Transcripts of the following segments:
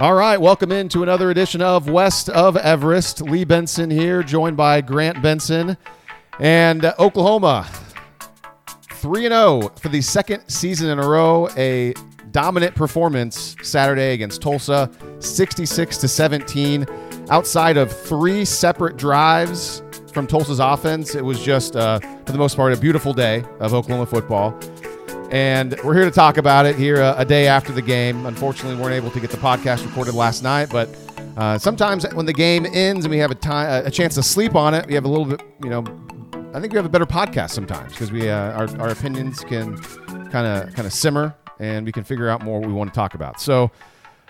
All right, welcome into another edition of West of Everest. Lee Benson here, joined by Grant Benson and Oklahoma. 3 0 for the second season in a row. A dominant performance Saturday against Tulsa, 66 to 17. Outside of three separate drives from Tulsa's offense, it was just, uh, for the most part, a beautiful day of Oklahoma football. And we're here to talk about it here uh, a day after the game. Unfortunately, we weren't able to get the podcast recorded last night, but uh, sometimes when the game ends and we have a time, a chance to sleep on it, we have a little bit, you know, I think we have a better podcast sometimes because we uh, our, our opinions can kind of kind of simmer and we can figure out more what we want to talk about. So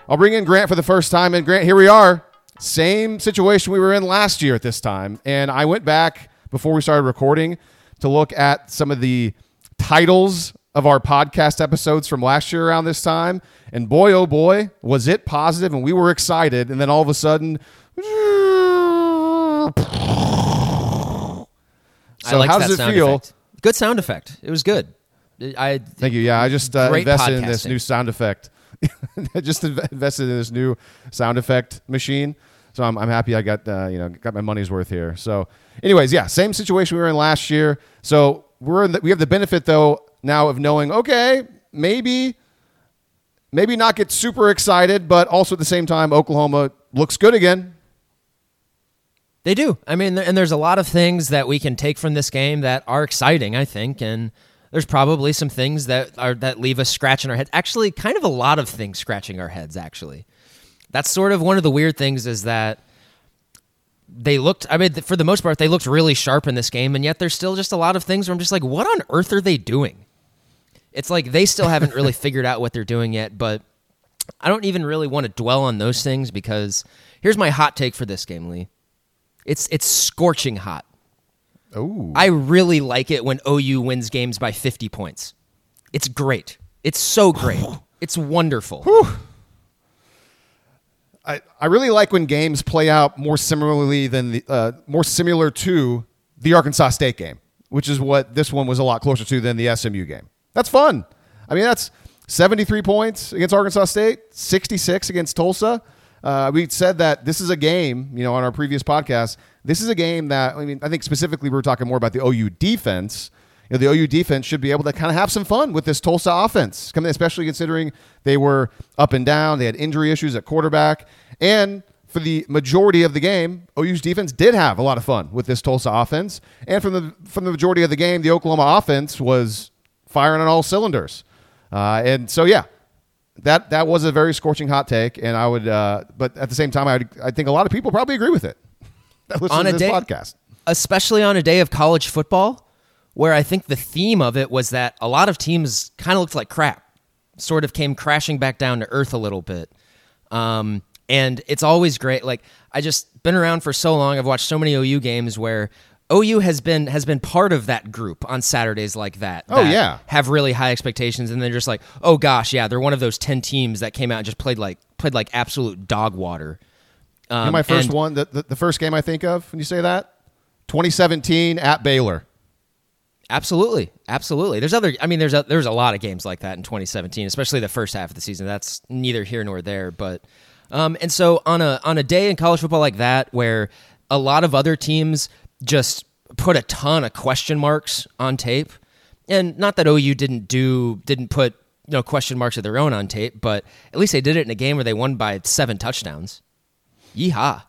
I'll bring in Grant for the first time, and Grant, here we are, same situation we were in last year at this time, and I went back before we started recording to look at some of the titles of our podcast episodes from last year around this time. And boy, oh boy, was it positive and we were excited. And then all of a sudden, so how does it feel? Effect. Good sound effect. It was good. I thank you. Yeah, I just uh, invested in this new sound effect. I just invested in this new sound effect machine. So I'm, I'm happy I got uh, you know got my money's worth here. So, anyways, yeah, same situation we were in last year. So we're the, we have the benefit though now of knowing, okay, maybe maybe not get super excited, but also at the same time, Oklahoma looks good again. They do. I mean, and there's a lot of things that we can take from this game that are exciting, I think, and there's probably some things that are that leave us scratching our heads. Actually, kind of a lot of things scratching our heads. Actually, that's sort of one of the weird things is that they looked i mean for the most part they looked really sharp in this game and yet there's still just a lot of things where i'm just like what on earth are they doing it's like they still haven't really figured out what they're doing yet, but I don't even really want to dwell on those things because here's my hot take for this game, Lee. It's it's scorching hot. Oh. I really like it when OU wins games by 50 points. It's great. It's so great. it's wonderful. I, I really like when games play out more similarly than the uh, more similar to the Arkansas State game, which is what this one was a lot closer to than the SMU game. That's fun. I mean, that's 73 points against Arkansas State, 66 against Tulsa. Uh, we said that this is a game, you know, on our previous podcast. This is a game that, I mean, I think specifically we were talking more about the OU defense. You know, the OU defense should be able to kind of have some fun with this Tulsa offense, especially considering they were up and down. They had injury issues at quarterback. And for the majority of the game, OU's defense did have a lot of fun with this Tulsa offense. And from the from the majority of the game, the Oklahoma offense was firing on all cylinders. Uh, and so, yeah, that that was a very scorching hot take, and I would, uh, but at the same time, I would, I think a lot of people probably agree with it. on a day, podcast, especially on a day of college football, where I think the theme of it was that a lot of teams kind of looked like crap, sort of came crashing back down to earth a little bit. Um, and it's always great. Like I just been around for so long. I've watched so many OU games where OU has been has been part of that group on Saturdays like that. Oh yeah, have really high expectations, and they're just like, oh gosh, yeah, they're one of those ten teams that came out and just played like played like absolute dog water. Um, you know my first and, one, the, the, the first game I think of when you say that, 2017 at Baylor. Absolutely, absolutely. There's other. I mean, there's a, there's a lot of games like that in 2017, especially the first half of the season. That's neither here nor there. But um, and so on a on a day in college football like that, where a lot of other teams just put a ton of question marks on tape. And not that OU didn't do didn't put you know question marks of their own on tape, but at least they did it in a game where they won by seven touchdowns. Yeehaw!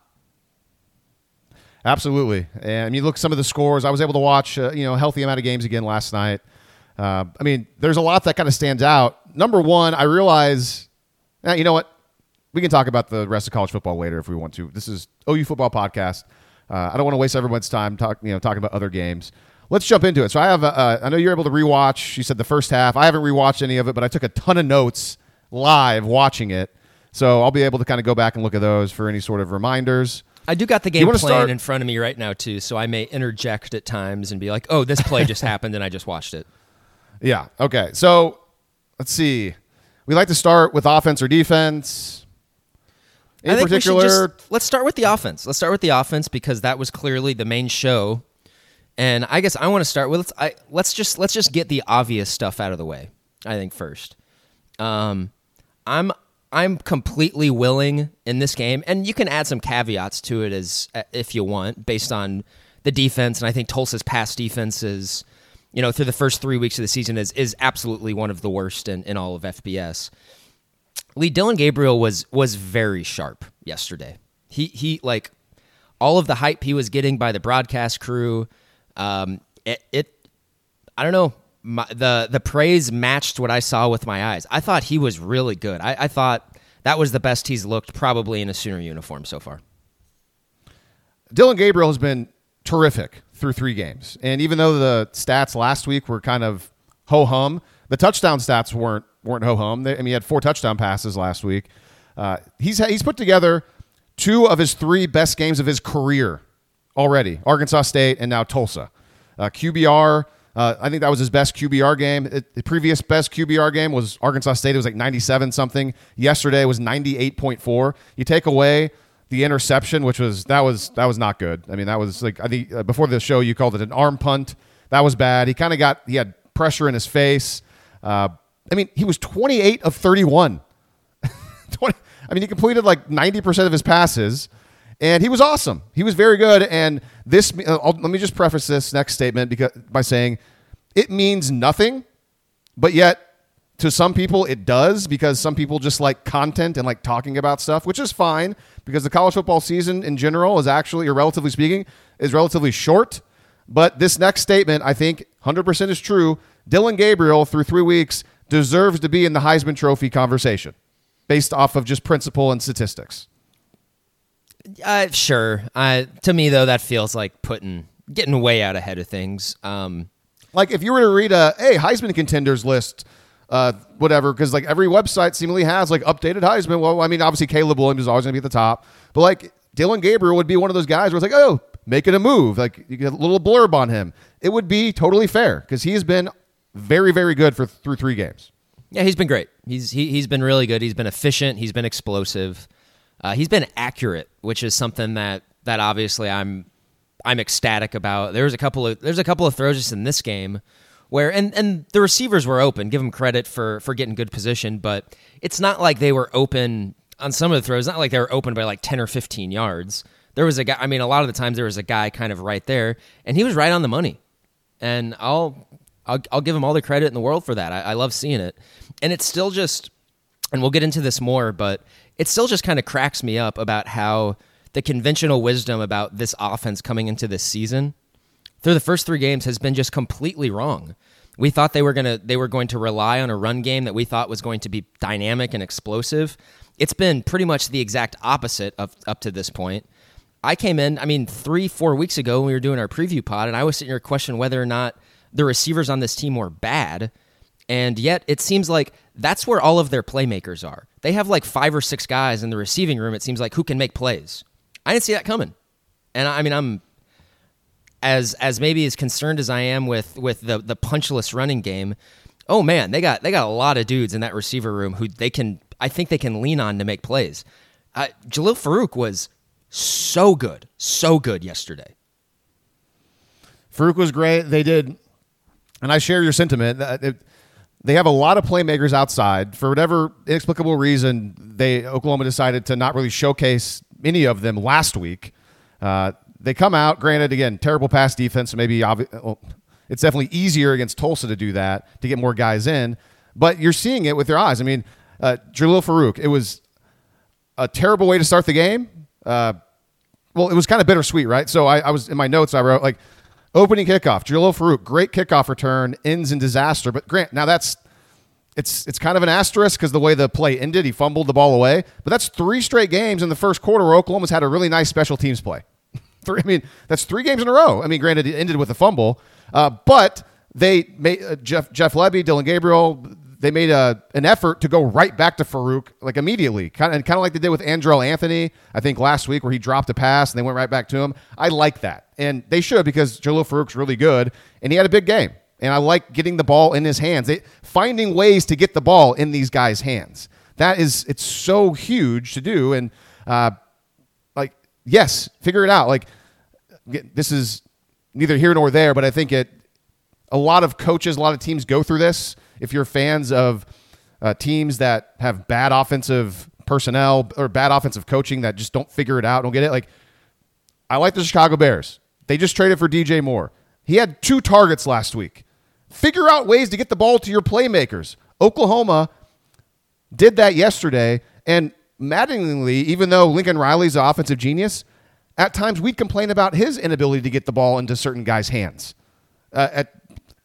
Absolutely, and you look some of the scores. I was able to watch uh, you know a healthy amount of games again last night. Uh, I mean, there's a lot that kind of stands out. Number one, I realize, eh, you know what? We can talk about the rest of college football later if we want to. This is OU football podcast. Uh, I don't want to waste everyone's time talk, you know, talking about other games. Let's jump into it. So I have, uh, I know you're able to rewatch. You said the first half. I haven't rewatched any of it, but I took a ton of notes live watching it. So I'll be able to kind of go back and look at those for any sort of reminders. I do got the game playing start? in front of me right now too, so I may interject at times and be like, "Oh, this play just happened, and I just watched it." Yeah. Okay. So let's see. We like to start with offense or defense. In I particular, just, let's start with the offense. Let's start with the offense because that was clearly the main show. And I guess I want to start with let's I, let's just let's just get the obvious stuff out of the way. I think first, um, I'm I'm completely willing in this game, and you can add some caveats to it as uh, if you want, based on the defense. And I think Tulsa's pass defense is, you know, through the first three weeks of the season is is absolutely one of the worst in, in all of FBS. Lee Dillon Gabriel was was very sharp yesterday. He he like all of the hype he was getting by the broadcast crew. Um, it, it I don't know my, the the praise matched what I saw with my eyes. I thought he was really good. I, I thought that was the best he's looked probably in a Sooner uniform so far. Dillon Gabriel has been terrific through three games, and even though the stats last week were kind of ho hum, the touchdown stats weren't weren't ho hum. I mean, he had four touchdown passes last week. Uh, he's he's put together two of his three best games of his career already: Arkansas State and now Tulsa. Uh, QBR uh, I think that was his best QBR game. It, the previous best QBR game was Arkansas State. It was like 97 something. Yesterday was 98.4. You take away the interception, which was that was that was not good. I mean, that was like I think uh, before the show you called it an arm punt. That was bad. He kind of got he had pressure in his face. Uh, I mean, he was 28 of 31. 20, I mean, he completed like 90% of his passes and he was awesome. He was very good. And this, uh, let me just preface this next statement because by saying it means nothing, but yet to some people it does because some people just like content and like talking about stuff, which is fine because the college football season in general is actually, or relatively speaking, is relatively short. But this next statement, I think 100% is true. Dillon Gabriel, through three weeks, deserves to be in the Heisman Trophy conversation based off of just principle and statistics. Uh, sure. Uh, to me, though, that feels like putting getting way out ahead of things. Um, like if you were to read a hey Heisman contenders list, uh, whatever, because like every website seemingly has like updated Heisman. Well, I mean, obviously Caleb Williams is always going to be at the top, but like Dylan Gabriel would be one of those guys where it's like, oh, making a move, like you get a little blurb on him. It would be totally fair because he has been very, very good for through three games. Yeah, he's been great. He's he, he's been really good. He's been efficient. He's been explosive. Uh, he's been accurate, which is something that that obviously I'm I'm ecstatic about. There's a couple of there's a couple of throws just in this game where and and the receivers were open. Give them credit for for getting good position, but it's not like they were open on some of the throws. Not like they were open by like ten or fifteen yards. There was a guy. I mean, a lot of the times there was a guy kind of right there, and he was right on the money. And I'll I'll, I'll give him all the credit in the world for that. I, I love seeing it, and it's still just. And we'll get into this more, but it still just kind of cracks me up about how the conventional wisdom about this offense coming into this season through the first three games has been just completely wrong. We thought they were gonna they were going to rely on a run game that we thought was going to be dynamic and explosive. It's been pretty much the exact opposite of up to this point. I came in, I mean, three, four weeks ago when we were doing our preview pod, and I was sitting here questioning whether or not the receivers on this team were bad. And yet it seems like that's where all of their playmakers are. They have like five or six guys in the receiving room, it seems like, who can make plays. I didn't see that coming. And I mean, I'm as as maybe as concerned as I am with with the the punchless running game. Oh man, they got they got a lot of dudes in that receiver room who they can I think they can lean on to make plays. Uh, Jalil Farooq was so good, so good yesterday. Farooq was great. They did, and I share your sentiment. It, they have a lot of playmakers outside. For whatever inexplicable reason, they Oklahoma decided to not really showcase any of them last week. Uh, they come out, granted, again, terrible pass defense. Maybe obvi- well, it's definitely easier against Tulsa to do that to get more guys in. But you're seeing it with your eyes. I mean, uh, Jalil Farooq. It was a terrible way to start the game. Uh, well, it was kind of bittersweet, right? So I, I was in my notes. I wrote like Opening kickoff, Jalil Farooq, great kickoff return, ends in disaster. But Grant, now that's it's it's kind of an asterisk because the way the play ended, he fumbled the ball away. But that's three straight games in the first quarter where Oklahoma's had a really nice special teams play. three, I mean, that's three games in a row. I mean, granted, it ended with a fumble, uh, but they made uh, Jeff Jeff Lebby, Dillon Gabriel, they made a an effort to go right back to Farooq like immediately, kind of kind of like they did with Andrel Anthony, I think last week where he dropped a pass and they went right back to him. I like that, and they should because Jalil Farooq's really good and he had a big game. And I like getting the ball in his hands, finding ways to get the ball in these guys' hands. That is, it's so huge to do. And uh, like, yes, figure it out. Like, this is neither here nor there, but I think it. A lot of coaches, a lot of teams go through this if you're fans of uh, teams that have bad offensive personnel or bad offensive coaching that just don't figure it out, don't get it. Like, I like the Chicago Bears. They just traded for DJ Moore. He had two targets last week. Figure out ways to get the ball to your playmakers. Oklahoma did that yesterday, and maddeningly, even though Lincoln Riley's an offensive genius, at times we'd complain about his inability to get the ball into certain guys' hands. Uh, at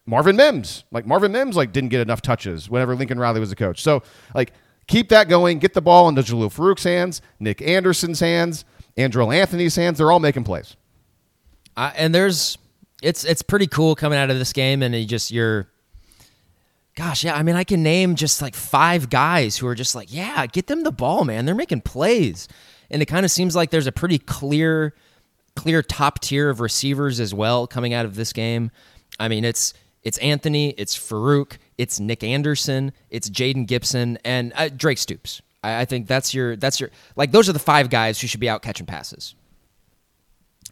Marvin Mims, like Marvin Mims, like didn't get enough touches whenever Lincoln Riley was the coach. So, like, keep that going. Get the ball into Jalil Farooq's hands, Nick Anderson's hands, Andrel Anthony's hands. They're all making plays. Uh, and there's it's it's pretty cool coming out of this game, and you just you're gosh, yeah. I mean, I can name just like five guys who are just like, yeah, get them the ball, man. They're making plays, and it kind of seems like there's a pretty clear, clear top tier of receivers as well coming out of this game. I mean, it's it's Anthony, it's Farooq, it's Nick Anderson, it's Jayden Gibson, and uh, Drake Stoops. I, I think that's your that's your like those are the five guys who should be out catching passes.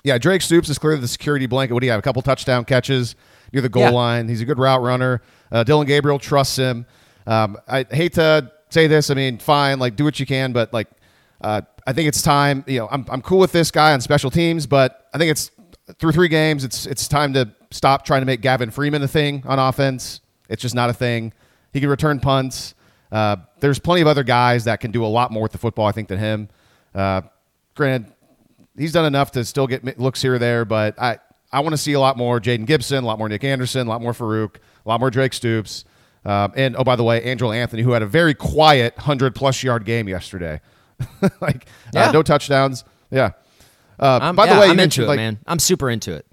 Yeah, Drake Stoops is clearly the security blanket. What do you have? A couple touchdown catches near the goal Yeah. line. He's a good route runner. Uh, Dillon Gabriel trusts him. Um, I hate to say this. I mean, fine, like do what you can, but like, uh, I think it's time. You know, I'm I'm cool with this guy on special teams, but I think it's through three games. It's it's time to stop trying to make Gavin Freeman a thing on offense. It's just not a thing. He can return punts. Uh, there's plenty of other guys that can do a lot more with the football, I think, than him. Uh, granted, he's done enough to still get looks here or there, but I, I want to see a lot more Jayden Gibson, a lot more Nick Anderson, a lot more Farooq, a lot more Drake Stoops. Um, and oh, by the way, Andrel Anthony, who had a very quiet 100 plus yard game yesterday. like, Yeah. uh, no touchdowns. Yeah. Uh, by the yeah, way, I'm into mentioned it, like, man. I'm super into it.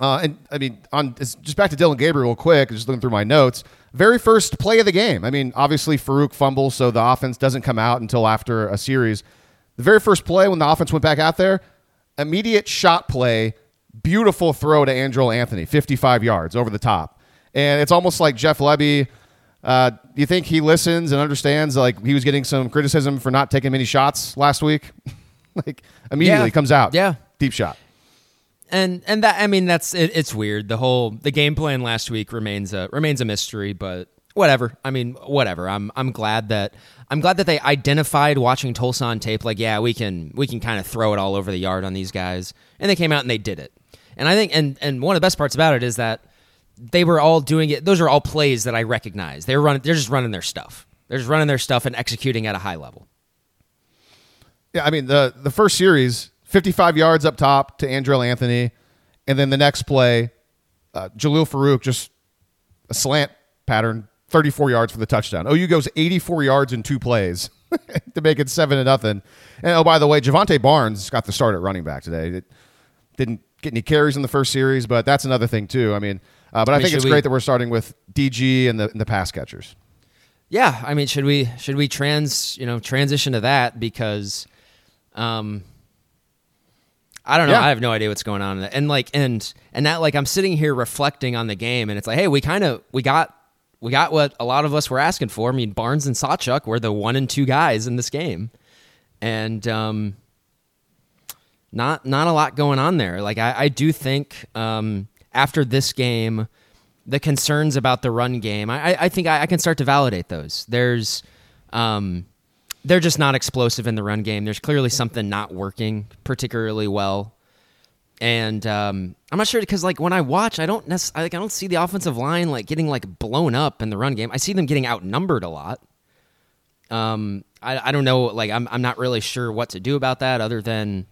uh, and I mean, on just back to Dillon Gabriel real quick, just looking through my notes. Very first play of the game. I mean, obviously Farooq fumbles, so the offense doesn't come out until after a series. The very first play when the offense went back out there, immediate shot play, beautiful throw to Andrel Anthony, 55 yards over the top. And it's almost like Jeff Lebby. Uh, do you think he listens and understands? Like he was getting some criticism for not taking many shots last week. like immediately Yeah. comes out, Yeah. deep shot. and and that I mean that's it, it's weird. The whole the game plan last week remains a remains a mystery, but whatever. I mean, whatever. I'm I'm glad that I'm glad that they identified watching Tulsa on tape. Like, yeah, we can we can kind of throw it all over the yard on these guys, and they came out and they did it. And I think and and one of the best parts about it is that they were all doing it. Those are all plays that I recognize. They're running. They're just running their stuff. They're just running their stuff and executing at a high level. Yeah, I mean the the first series, 55 yards up top to Andrel Anthony, and then the next play, uh, Jalil Farooq just a slant pattern, 34 yards for the touchdown. OU goes 84 yards in two plays to make it seven to nothing. And oh, by the way, Jovantae Barnes got the start at running back today. It didn't get any carries in the first series, but that's another thing too. I mean, uh, but I, mean, think it's we- great that we're starting with DG and the and the pass catchers. Yeah, I mean, should we should we trans you know transition to that because, um, I don't know. Yeah. I have no idea what's going on, and like and and that like I'm sitting here reflecting on the game, and it's like, hey, we kind of we got we got what a lot of us were asking for. I mean, Barnes and Sawchuk were the one and two guys in this game, and um, not not a lot going on there. Like I, I do think um, after this game, the concerns about the run game, I, I- think I, I can start to validate those. There's, um, they're just not explosive in the run game. There's clearly something not working particularly well, and um, I'm not sure because like when I watch, I don't necessarily like I don't see the offensive line like getting like blown up in the run game. I see them getting outnumbered a lot. Um, I, I don't know. Like I'm I'm not really sure what to do about that other than.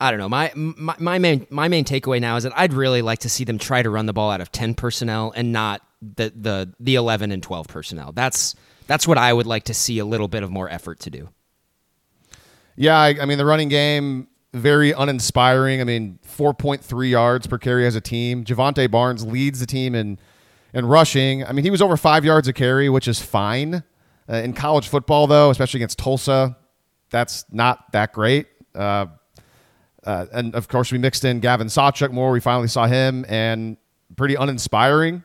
I don't know. My, my my main my main takeaway now is that I'd really like to see them try to run the ball out of ten personnel and not the the the eleven and twelve personnel. That's that's what I would like to see a little bit of more effort to do. Yeah, I, I mean the running game very uninspiring. I mean, four point three yards per carry as a team. Jovantae Barnes leads the team in in rushing. I mean, he was over five yards a carry, which is fine uh, in college football, though, especially against Tulsa. That's not that great. Uh, uh, and of course, we mixed in Gavin Sawchuk more. We finally saw him, and pretty uninspiring.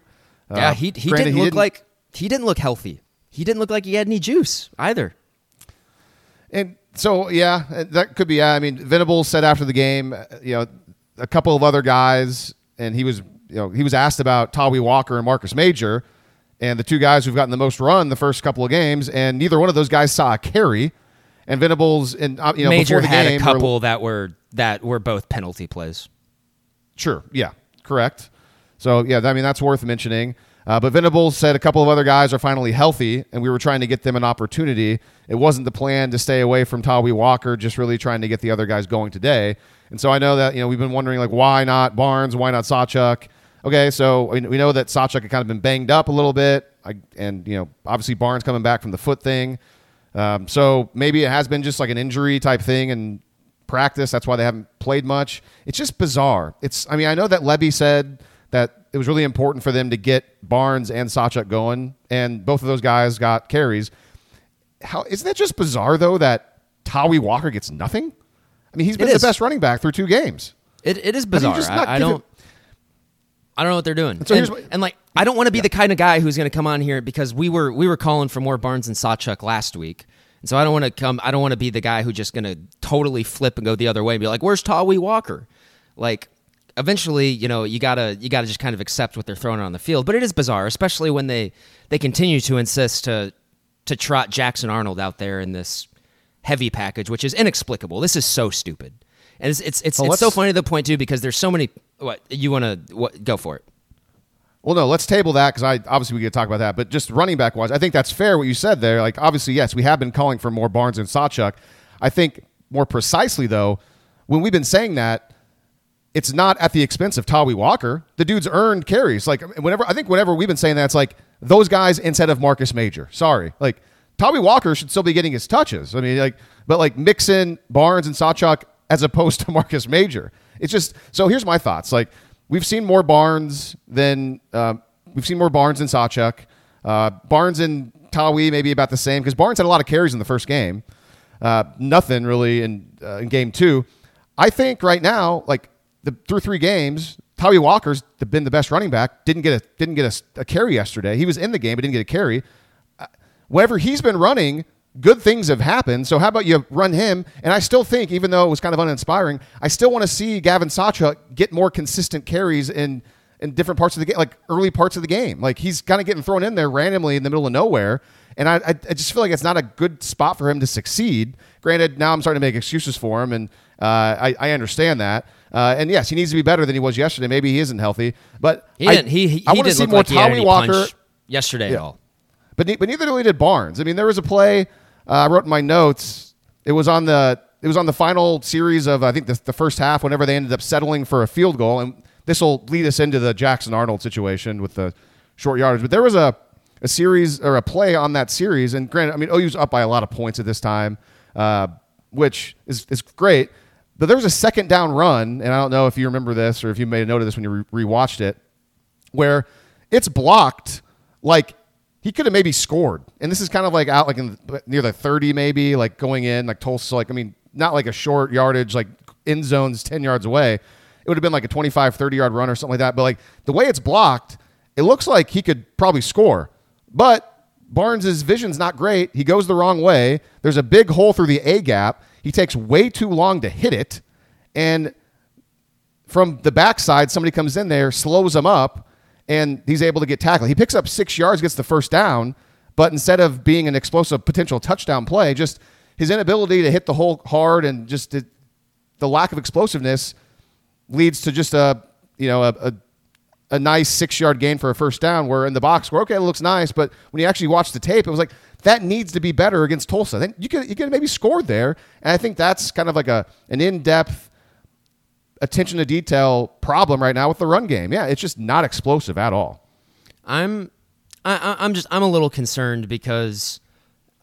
Uh, yeah, he he didn't look like he didn't look healthy. He didn't look like he had any juice either. And so, yeah, that could be. Yeah, I mean, Venables said after the game, uh, you know, a couple of other guys, and he was, you know, he was asked about Tawee Walker and Marcus Major, and the two guys who've gotten the most run the first couple of games, and neither one of those guys saw a carry. And Venables and uh, you know Major the had game a were- couple that were that were both penalty plays. Sure. Yeah. Correct. So yeah, I mean that's worth mentioning. Uh, but Venables said a couple of other guys are finally healthy, and we were trying to get them an opportunity. It wasn't the plan to stay away from Tawee Walker, just really trying to get the other guys going today. And so I know that you know we've been wondering like why not Barnes, why not Sawchuk? Okay, so we know that Sawchuk had kind of been banged up a little bit, I, and you know obviously Barnes coming back from the foot thing. Um, so maybe it has been just like an injury type thing and practice. That's why they haven't played much. It's just bizarre. It's I mean I know that Lebby said that it was really important for them to get Barnes and Sawchuk going, and both of those guys got carries. How isn't that just bizarre though that Tawee Walker gets nothing? I mean he's been the best running back through two games. It, it is How do you bizarre. just I, I don't. I don't know what they're doing. so and, what- and, like, I don't want to be the kind of guy who's going to come on here because we were we were calling for more Barnes and Sawchuk last week, and so I don't want to come. I don't want to be the guy who just going to totally flip and go the other way and be like, "Where's Tawee Walker?" Like, eventually, you know, you gotta you gotta just kind of accept what they're throwing on the field. But it is bizarre, especially when they they continue to insist to to trot Jackson Arnold out there in this heavy package, which is inexplicable. This is so stupid, and it's it's it's, Well, it's so funny to the point too because there's so many. What you want to what go for it? Well, no, let's table that because I obviously we could talk about that. But just running back wise, I think that's fair what you said there. Like obviously, yes, we have been calling for more Barnes and Sawchuk. I think more precisely though, when we've been saying that, it's not at the expense of Tawee Walker. The dude's earned carries. Like whenever I think whenever we've been saying that, it's like those guys instead of Marcus Major. Sorry, like Tawee Walker should still be getting his touches. I mean, like, but like Mixon, Barnes, and Sawchuk as opposed to Marcus Major. It's just so. Here's my thoughts. Like we've seen more Barnes than uh, we've seen more Barnes than Sawchuk. Uh, Barnes and Tawee maybe about the same because Barnes had a lot of carries in the first game. Uh, nothing really in uh, in game two. I think right now, like the through three games, Tawee Walker's been the best running back. Didn't get a didn't get a, a carry yesterday. He was in the game, but didn't get a carry. Uh, Whenever he's been running, good things have happened. So how about you run him? And I still think, even though it was kind of uninspiring, I still want to see Gavin Sawchuk get more consistent carries in in different parts of the game, like early parts of the game. Like he's kind of getting thrown in there randomly in the middle of nowhere. And I, I, I just feel like it's not a good spot for him to succeed. Granted, now I'm starting to make excuses for him, and uh, I, I understand that. Uh, and yes, he needs to be better than he was yesterday. Maybe he isn't healthy, but He I, didn't. He he, I want to didn't see look more like Tawee Walker. yesterday Yeah. at all. But ne- but neither really did Barnes. I mean, there was a play uh, I wrote in my notes. It was on the it was on the final series of I think the, the first half. Whenever they ended up settling for a field goal, and this will lead us into the Jackson Arnold situation with the short yardage. But there was a a series or a play on that series, and granted, I mean OU's up by a lot of points at this time, uh, which is is great. But there was a second down run, and I don't know if you remember this or if you made a note of this when you re- rewatched it where it's blocked like he could have maybe scored. And this is kind of like out like in near the 30 maybe, like going in like Tulsa like I mean, not like a short yardage like end zones 10 yards away. It would have been like a 25 30 yard run or something like that, but like the way it's blocked, it looks like he could probably score. But Barnes' vision's not great. He goes the wrong way. There's a big hole through the A gap. He takes way too long to hit it. And from the backside, somebody comes in there, slows him up, and he's able to get tackled. He picks up six yards, gets the first down, but instead of being an explosive potential touchdown play, just his inability to hit the hole hard and just the, the lack of explosiveness leads to just a you know a, a, a nice six yard gain for a first down. Where in the box, where okay, it looks nice, but when you actually watch the tape, it was like that needs to be better against Tulsa. Then you could you could maybe scored there, and I think that's kind of like a an in depth attention to detail problem right now with the run game. Yeah, it's just not explosive at all. I'm I, I- I'm just I'm a little concerned because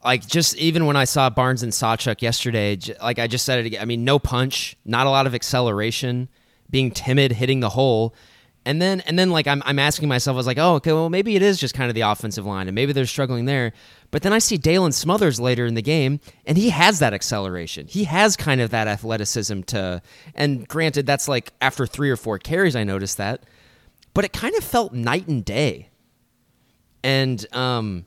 like just even when I saw Barnes and Sawchuk yesterday, like I just said it again. I mean, no punch, not a lot of acceleration, being timid, hitting the hole. And then and then like I'm I'm asking myself, I was like, oh, okay, well maybe it is just kind of the offensive line and maybe they're struggling there. But then I see Daylan Smothers later in the game, and he has that acceleration. He has kind of that athleticism to and granted that's like after three or four carries I noticed that. But it kind of felt night and day and um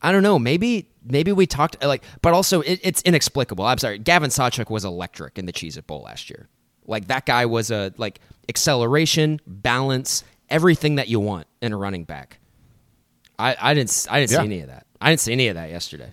i don't know maybe maybe we talked like but also it, it's inexplicable i'm sorry gavin sawchuk was electric in the cheez it bowl last year like that guy was a like acceleration balance everything that you want in a running back I, I didn't I didn't Yeah. see any of that. I didn't see any of that yesterday.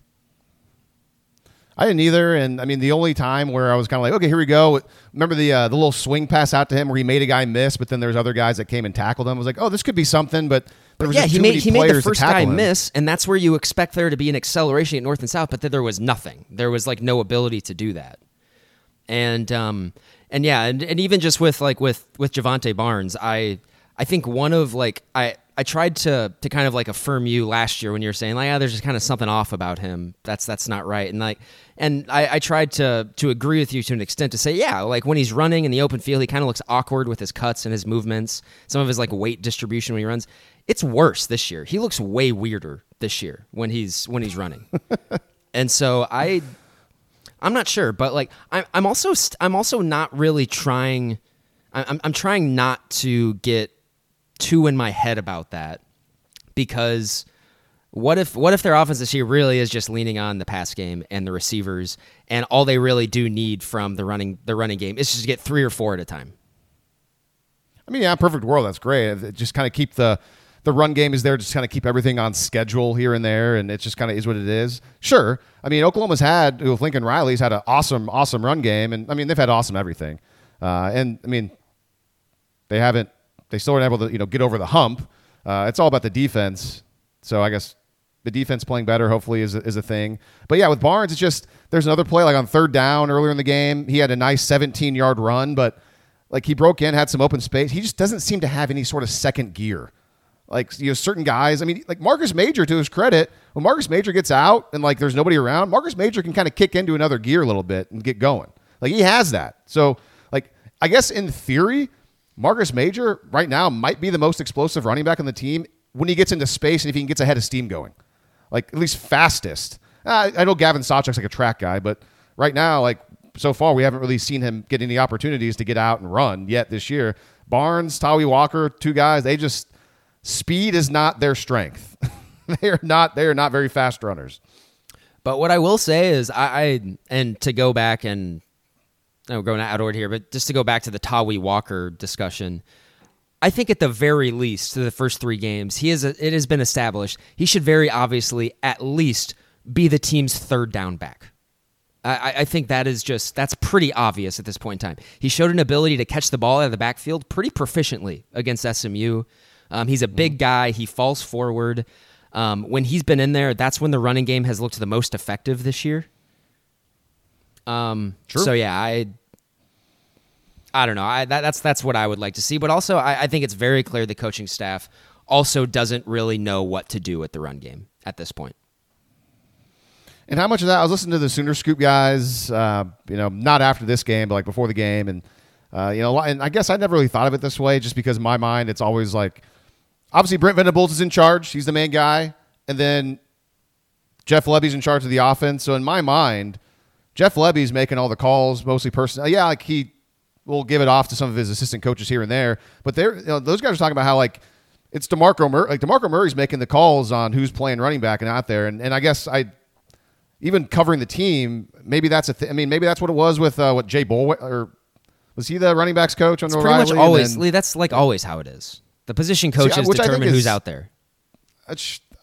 I didn't either, and I mean the only time where I was kind of like, okay, here we go. Remember the uh, the little swing pass out to him where he made a guy miss, but then there's other guys that came and tackled him. I was like, oh, this could be something, but there was yeah, just he made he made the first guy him. miss, and that's where you expect there to be an acceleration at north and south, but then there was nothing. There was like no ability to do that. And um and yeah, and, and even just with like with with Jovantae Barnes, I I think one of like I I tried to to kind of like affirm you last year when you were saying like yeah, there's just kind of something off about him. That's that's not right. And like and I, I tried to to agree with you to an extent to say yeah, like when he's running in the open field, he kind of looks awkward with his cuts and his movements. Some of his like weight distribution when he runs. It's worse this year. He looks way weirder this year when he's when he's running. and so I I'm not sure, but like I'm I'm also st- I'm also not really trying. I- I'm I'm trying not to get too in my head about that because what if what if their offense this year really is just leaning on the pass game and the receivers and all they really do need from the running the running game is just to get three or four at a time. I mean, yeah, perfect world. That's great. Just kind of keep the the run game is there. To just kind of keep everything on schedule here and there, and it just kind of is what it is. Sure. I mean, Oklahoma's had with Lincoln Riley's had an awesome, awesome run game, and I mean they've had awesome everything. Uh, and I mean, they haven't. They still aren't able to you know get over the hump. Uh, it's all about the defense. So I guess the defense playing better hopefully is a, is a thing. But yeah, with Barnes, it's just there's another play like on third down earlier in the game. He had a nice 17 yard run, but like he broke in, had some open space. He just doesn't seem to have any sort of second gear. Like you know, certain guys. I mean, like Marcus Major, to his credit, when Marcus Major gets out and like there's nobody around, Marcus Major can kind of kick into another gear a little bit and get going. Like he has that. So like I guess in theory, Marcus Major right now might be the most explosive running back on the team when he gets into space and if he can get ahead of steam going, like at least fastest. Uh, I know Gavin Sawchuk's like a track guy, but right now, like so far, we haven't really seen him get any opportunities to get out and run yet this year. Barnes, Tawee Walker, two guys, they just speed is not their strength. they are not they are not very fast runners. But what I will say is, I, I and to go back and oh, I'm going out of order here, but just to go back to the Tawee Walker discussion, I think at the very least, to the first three games, he is. A, it has been established he should very obviously at least be the team's third down back. I, I think that is just that's pretty obvious at this point in time. He showed an ability to catch the ball out of the backfield pretty proficiently against SMU. Um, he's a big guy. He falls forward. Um, when he's been in there, that's when the running game has looked the most effective this year. Um, True. So yeah, I, I don't know. I that, that's that's what I would like to see. But also, I, I think it's very clear the coaching staff also doesn't really know what to do with the run game at this point. And how much of that I was listening to the Sooner Scoop guys, uh, you know, not after this game, but like before the game, and uh, you know, and I guess I never really thought of it this way, just because in my mind it's always like, obviously Brent Venables is in charge, he's the main guy, and then Jeff Lebby's in charge of the offense. So in my mind, Jeff Lebby's making all the calls, mostly personal. Yeah, like he will give it off to some of his assistant coaches here and there, but they're you know, those guys are talking about how like it's Demarco Murray, like Demarco Murray's making the calls on who's playing running back and out there, and and I guess I even covering the team, maybe that's a thing. I mean, maybe that's what it was with uh, what Jay Boulware was he the running backs coach under It's pretty much O'Reilly? Always then- Lee, that's like always how it is. The position coaches think determine who's out there.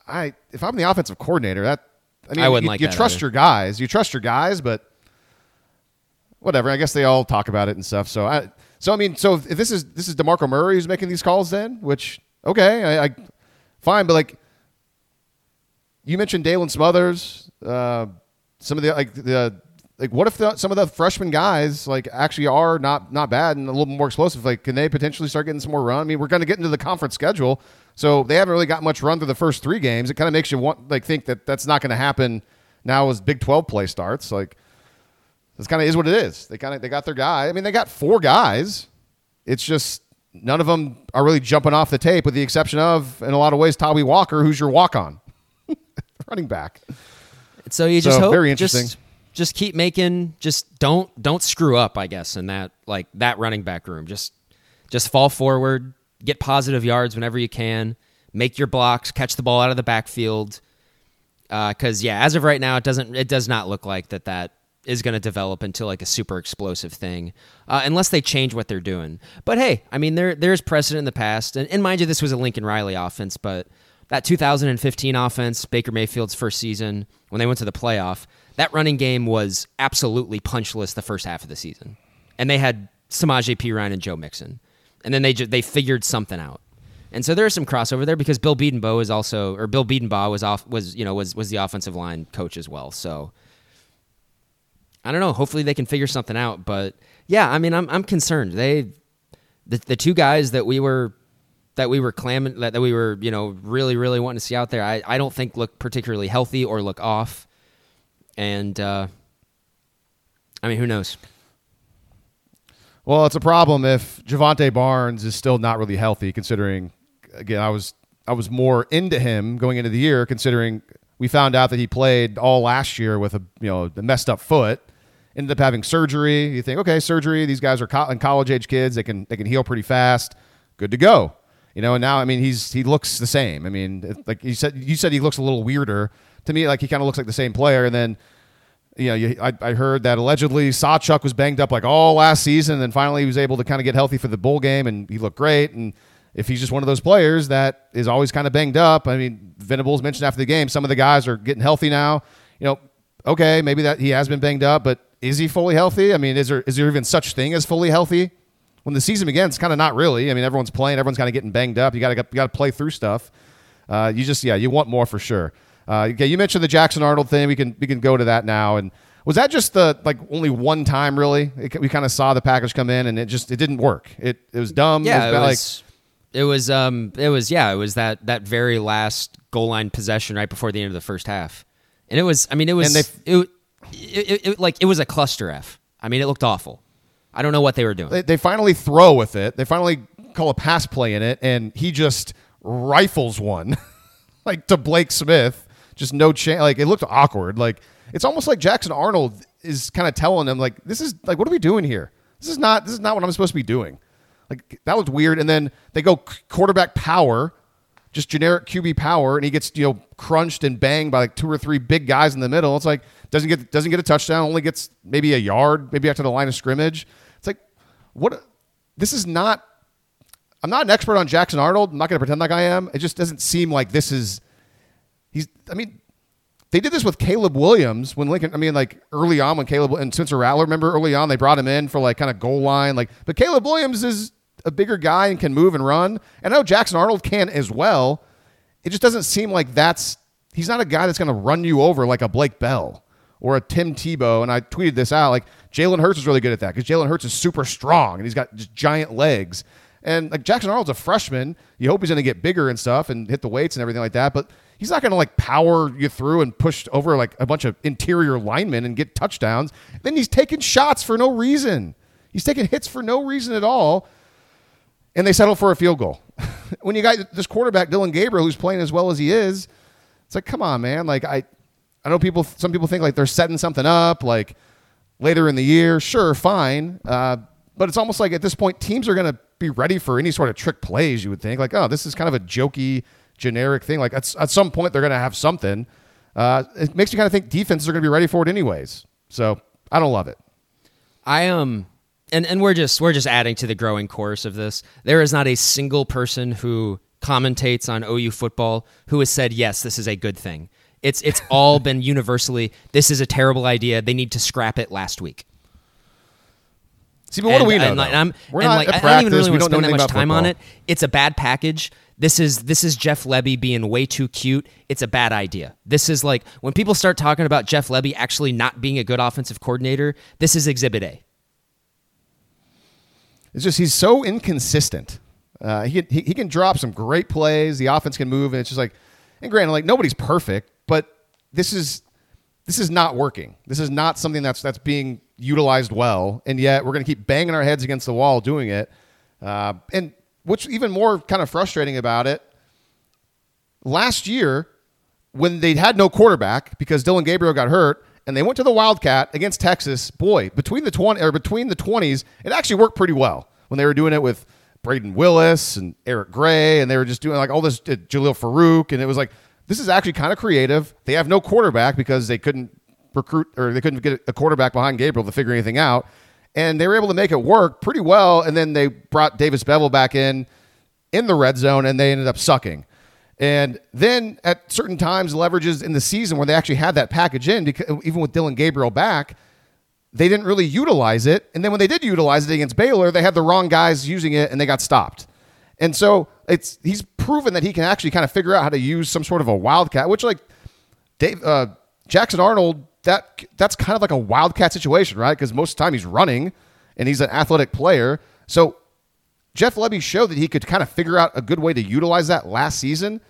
I if I'm the offensive coordinator, that I mean, I wouldn't you, like you trust either. your guys, you trust your guys, but whatever. I guess they all talk about it and stuff. So I, so I mean, so if this is this is Demarco Murray who's making these calls, then which okay, I, I fine, but like you mentioned, Daylan Smothers, uh, some of the like the like what if the, some of the freshman guys like actually are not not bad and a little more explosive? Like, can they potentially start getting some more run? I mean, we're going to get into the conference schedule, so they haven't really got much run through the first three games. It kind of makes you want like think that that's not going to happen now as Big Twelve play starts. Like, this kind of is what it is. They kind of they got their guy. I mean, they got four guys. It's just none of them are really jumping off the tape, with the exception of, in a lot of ways, Tawee Walker, who's your walk on running back. So you just So, hope very interesting. Just, just keep making. Just don't don't screw up. I guess in that like that running back room. Just just fall forward, get positive yards whenever you can, make your blocks, catch the ball out of the backfield. Because yeah, as of right now, it doesn't. It does not look like that that is going to develop into like a super explosive thing, uh, unless they change what they're doing. But hey, I mean, there there's precedent in the past, and, and mind you, this was a Lincoln Riley offense, but that 2015 offense, Baker Mayfield's first season, when they went to the playoff, that running game was absolutely punchless the first half of the season. And they had Samaje Perine and Joe Mixon. And then they just, they figured something out. And so there's some crossover there because Bill Bedenbaugh is also or Bill Bedenbaugh was off was you know was was the offensive line coach as well. So I don't know. Hopefully they can figure something out. But yeah, I mean I'm I'm concerned. They the the two guys that we were that we were clamming that, that we were you know really really wanting to see out there I, I don't think look particularly healthy or look off and uh, I mean who knows? Well it's a problem if Jovantae Barnes is still not really healthy considering again I was I was more into him going into the year considering we found out that he played all last year with a you know a messed up foot ended up having surgery. You think okay surgery these guys are co- college age kids they can they can heal pretty fast. Good to go. You know, and now I mean he's he looks the same. I mean, like you said, you said he looks a little weirder to me. Like he kind of looks like the same player. And then, you know, you, I, I heard that allegedly Sawchuk was banged up like all last season, and then finally he was able to kind of get healthy for the bowl game, and he looked great. And if he's just one of those players that is always kind of banged up, I mean, Venables mentioned after the game, some of the guys are getting healthy now. You know, okay, maybe that he has been banged up, but is he fully healthy? I mean, is there is there even such thing as fully healthy? when the season begins, kind of not really. I mean, everyone's playing, everyone's kind of getting banged up. You got to you got to play through stuff. Uh, you just yeah, you want more for sure. Uh, okay, you mentioned the Jackson Arnold thing. We can we can go to that now. And was that just the like only one time really? It, we kind of saw the package come in and it just it didn't work. It it was dumb. Yeah, it was, it was, like, it was um it was yeah it was that that very last goal line possession right before the end of the first half, and it was I mean it was they, it, it, it, it like it was a cluster F. I mean it looked awful. I don't know what they were doing. They, they finally throw with it. They finally call a pass play in it, and he just rifles one, like to Blake Smith. Just no chance. Like it looked awkward. Like it's almost like Jackson Arnold is kind of telling them, like, this is like, what are we doing here? This is not. This is not what I'm supposed to be doing. Like that looked weird. And then they go quarterback power, just generic QB power, and he gets you know crunched and banged by like two or three big guys in the middle. It's like doesn't get doesn't get a touchdown, only gets maybe a yard, maybe after the line of scrimmage. It's like, what? This is not. I'm not an expert on Jackson Arnold. I'm not going to pretend like I am. It just doesn't seem like this is. He's. I mean, they did this with Caleb Williams when Lincoln. I mean, like early on when Caleb and Spencer Rattler. Remember early on they brought him in for like kind of goal line. Like, but Caleb Williams is a bigger guy and can move and run. And I know Jackson Arnold can as well. It just doesn't seem like that's. He's not a guy that's going to run you over like a Blake Bell or a Tim Tebow. And I tweeted this out like Jalen Hurts is really good at that because Jalen Hurts is super strong and he's got just giant legs. And like Jackson Arnold's a freshman. You hope he's going to get bigger and stuff and hit the weights and everything like that. But he's not going to like power you through and push over like a bunch of interior linemen and get touchdowns. Then he's taking shots for no reason. He's taking hits for no reason at all. And they settle for a field goal. when you got this quarterback, Dillon Gabriel, who's playing as well as he is, it's like, come on, man. Like, I, I know people. Some people think like they're setting something up, like later in the year. Sure, fine, uh, but it's almost like at this point, teams are going to be ready for any sort of trick plays. You would think like, oh, this is kind of a jokey, generic thing. Like at, at some point, they're going to have something. Uh, it makes you kind of think defenses are going to be ready for it anyways. So I don't love it. I um and and we're just we're just adding to the growing chorus of this. There is not a single person who commentates on OU football who has said yes, this is a good thing. It's it's all been universally this is a terrible idea. They need to scrap it last week. See, but what and, do we know? And, like, I'm, We're and like, I don't even really want to spend that much time football. on it. It's a bad package. This is this is Jeff Lebby being way too cute. It's a bad idea. This is like when people start talking about Jeff Lebby actually not being a good offensive coordinator. This is Exhibit A. It's just he's so inconsistent. Uh, he, he he can drop some great plays. The offense can move, and it's just like, and granted, like nobody's perfect, but this is this is not working. This is not something that's that's being utilized well, and yet we're going to keep banging our heads against the wall doing it. Uh, and what's even more kind of frustrating about it, last year when they had no quarterback because Dillon Gabriel got hurt, and they went to the Wildcat against Texas. Boy, between the twenty or between the twenties, it actually worked pretty well when they were doing it with Brayden Willis and Eric Gray, and they were just doing like all this uh, Jalil Farooq, and it was like this is actually kind of creative. They have no quarterback because they couldn't recruit or they couldn't get a quarterback behind Gabriel to figure anything out. And they were able to make it work pretty well. And then they brought Davis Beville back in in the red zone and they ended up sucking. And then at certain times, leverages in the season where they actually had that package in, because even with Dylan Gabriel back, they didn't really utilize it. And then when they did utilize it against Baylor, they had the wrong guys using it and they got stopped. And so it's he's proven that he can actually kind of figure out how to use some sort of a wildcat, which like Dave uh, Jackson Arnold, that that's kind of like a wildcat situation, right? Because most of the time he's running and he's an athletic player. So Jeff Lebby showed that he could kind of figure out a good way to utilize that last season.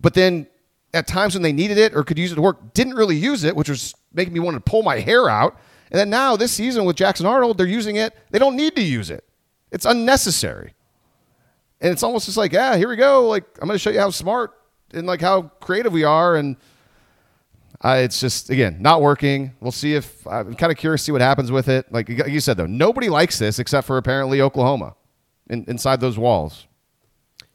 But then at times when they needed it or could use it to work, didn't really use it, which was making me want to pull my hair out. And then now this season with Jackson Arnold, they're using it. They don't need to use it. It's unnecessary. And it's almost just like, yeah, here we go. Like I'm going to show you how smart and like how creative we are. And uh, it's just again not working. We'll see if I'm kind of curious to see what happens with it. Like you said though, nobody likes this except for apparently Oklahoma in, inside those walls.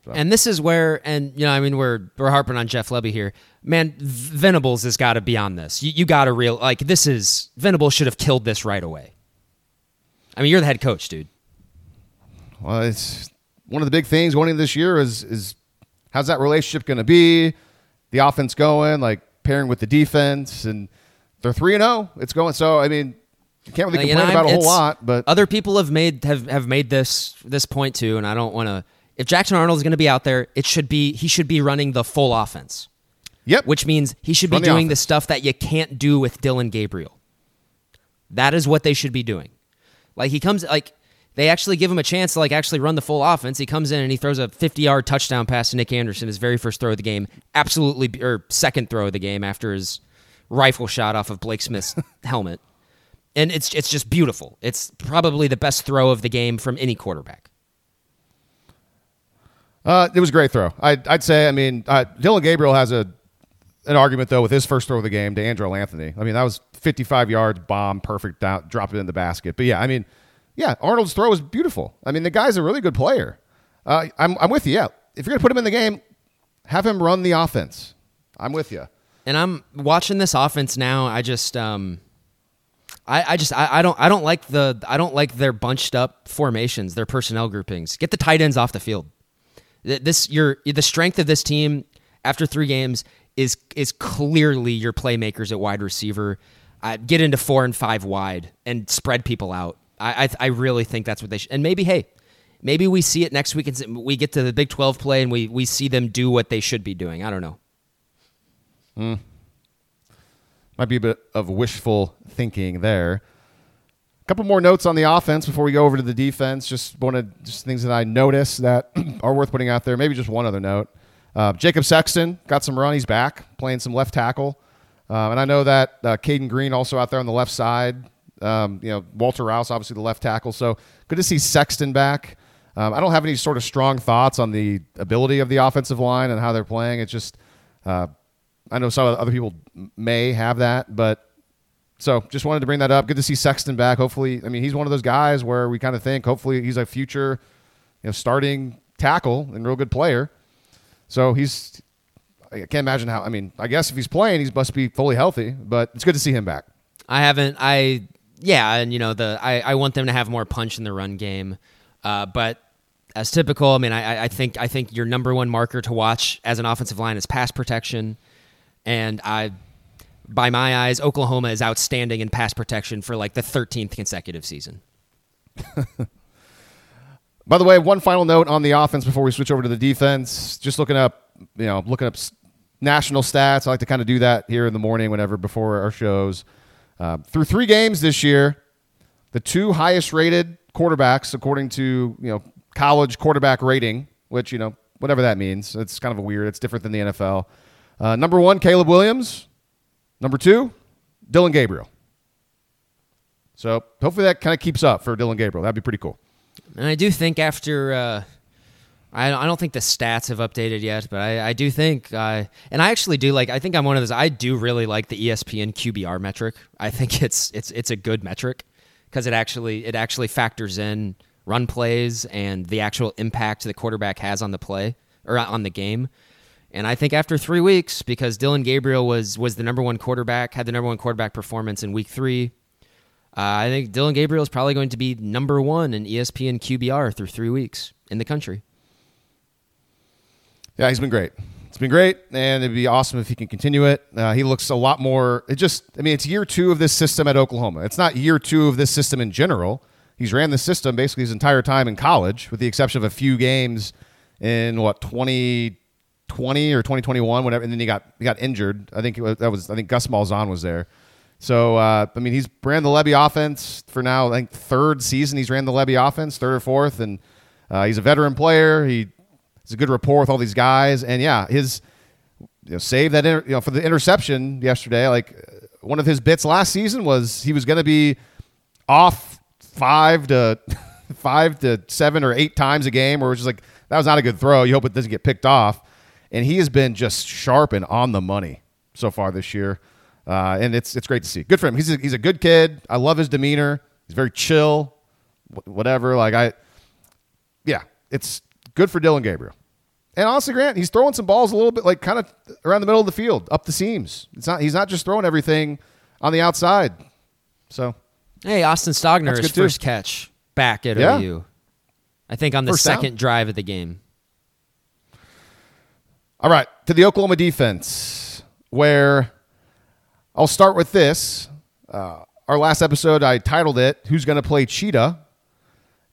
So. And this is where, and you know, I mean, we're we're harping on Jeff Lebby here. Man, Venables has got to be on this. You, you got to real like this is Venables should have killed this right away. I mean, you're the head coach, dude. Well, it's one of the big things going into this year is is how's that relationship going to be? The offense going, like pairing with the defense, and they're three and zero. Oh. It's going so. I mean, you can't really uh, complain about a whole lot, but other people have made have, have made this this point too, and I don't want to. If Jackson Arnold is going to be out there, it should be he should be running the full offense. Yep. Which means he should be doing the, the stuff that you can't do with Dillon Gabriel. That is what they should be doing. Like he comes like they actually give him a chance to like actually run the full offense. He comes in and he throws a 50-yard touchdown pass to Nic Anderson, his very first throw of the game, absolutely or second throw of the game after his rifle shot off of Blake Smith's helmet and it's it's just beautiful. It's probably the best throw of the game from any quarterback. Uh, it was a great throw. I'd, I'd say. I mean, uh, Dillon Gabriel has a an argument though with his first throw of the game to Andrel Anthony. I mean, that was 55 yards, bomb, perfect, down, drop it in the basket. But yeah, I mean, yeah, Arnold's throw was beautiful. I mean, the guy's a really good player. Uh, I'm I'm with you. Yeah, if you're gonna put him in the game, have him run the offense. I'm with you. And I'm watching this offense now. I just um, I, I just I, I don't I don't like the I don't like their bunched up formations, their personnel groupings. Get the tight ends off the field. This your the strength of this team after three games is is clearly your playmakers at wide receiver. Uh, get into four and five wide and spread people out. I I, I really think that's what they should. And maybe hey, maybe we see it next week and we get to the Big Twelve play and we we see them do what they should be doing. I don't know. Hmm might be a bit of wishful thinking there. A couple more notes on the offense before we go over to the defense. Just one of just things that I noticed that are worth putting out there. Maybe just one other note. Uh, Jacob Sexton got some run. He's back playing some left tackle, uh, and I know that uh, Cayden Green also out there on the left side. Um, you know Walter Rouse, obviously the left tackle. So good to see Sexton back. Um, I don't have any sort of strong thoughts on the ability of the offensive line and how they're playing. It's just uh, I know some other people may have that, but so just wanted to bring that up. Good to see Sexton back. Hopefully, I mean, he's one of those guys where we kind of think hopefully he's a future, you know, starting tackle and real good player. So he's, I can't imagine how. I mean, I guess if he's playing, he must be fully healthy. But it's good to see him back. I haven't. I yeah, and you know the I, I want them to have more punch in the run game, uh, but as typical, I mean, I, I think I think your number one marker to watch as an offensive line is pass protection. And I, by my eyes, Oklahoma is outstanding in pass protection for like the 13th consecutive season. By the way, one final note on the offense before we switch over to the defense. Just looking up, you know, looking up national stats. I like to kind of do that here in the morning, whenever before our shows. Uh, through three games this year, the two highest rated quarterbacks, according to you know college quarterback rating, which you know whatever that means, it's kind of a weird. It's different than the NFL. Uh, number one, Caleb Williams. Number two, Dillon Gabriel. So hopefully that kind of keeps up for Dillon Gabriel. That'd be pretty cool. And I do think after, uh, I, I don't think the stats have updated yet, but I, I do think, uh, and I actually do like. I think I'm one of those. I do really like the ESPN QBR metric. I think it's it's it's a good metric because it actually it actually factors in run plays and the actual impact the quarterback has on the play or on the game. And I think after three weeks, because Dillon Gabriel was was the number one quarterback, had the number one quarterback performance in week three, uh, I think Dillon Gabriel is probably going to be number one in ESPN QBR through three weeks in the country. Yeah, he's been great. It's been great, and it'd be awesome if he can continue it. Uh, he looks a lot more. It just, I mean, it's year two of this system at Oklahoma. It's not year two of this system in general. He's ran the system basically his entire time in college, with the exception of a few games in what 2020 or 2021, whatever. And then he got he got injured. I think was, that was I think Gus Malzahn was there. So uh, I mean, he's ran the Lebby offense for now. I think third season he's ran the Lebby offense, third or fourth, and uh, he's a veteran player. He has a good rapport with all these guys, and yeah, his you know, save that inter, you know for the interception yesterday. Like one of his bits last season was he was going to be off five to five to seven or eight times a game, where or just like that was not a good throw. You hope it doesn't get picked off, and he has been just sharp and on the money so far this year. Uh, and it's it's great to see. Good for him. He's a, he's a good kid. I love his demeanor. He's very chill. Whatever. Like I, yeah, it's good for Dillon Gabriel. And honestly, Grant, he's throwing some balls a little bit like kind of around the middle of the field, up the seams. It's not he's not just throwing everything on the outside. So, hey, Austin Stogner his first too. catch back at yeah. OU. I think on the first second down. drive of the game. All right, to the Oklahoma defense, where I'll start with this. Uh, our last episode, I titled it "Who's Going to Play Cheetah,"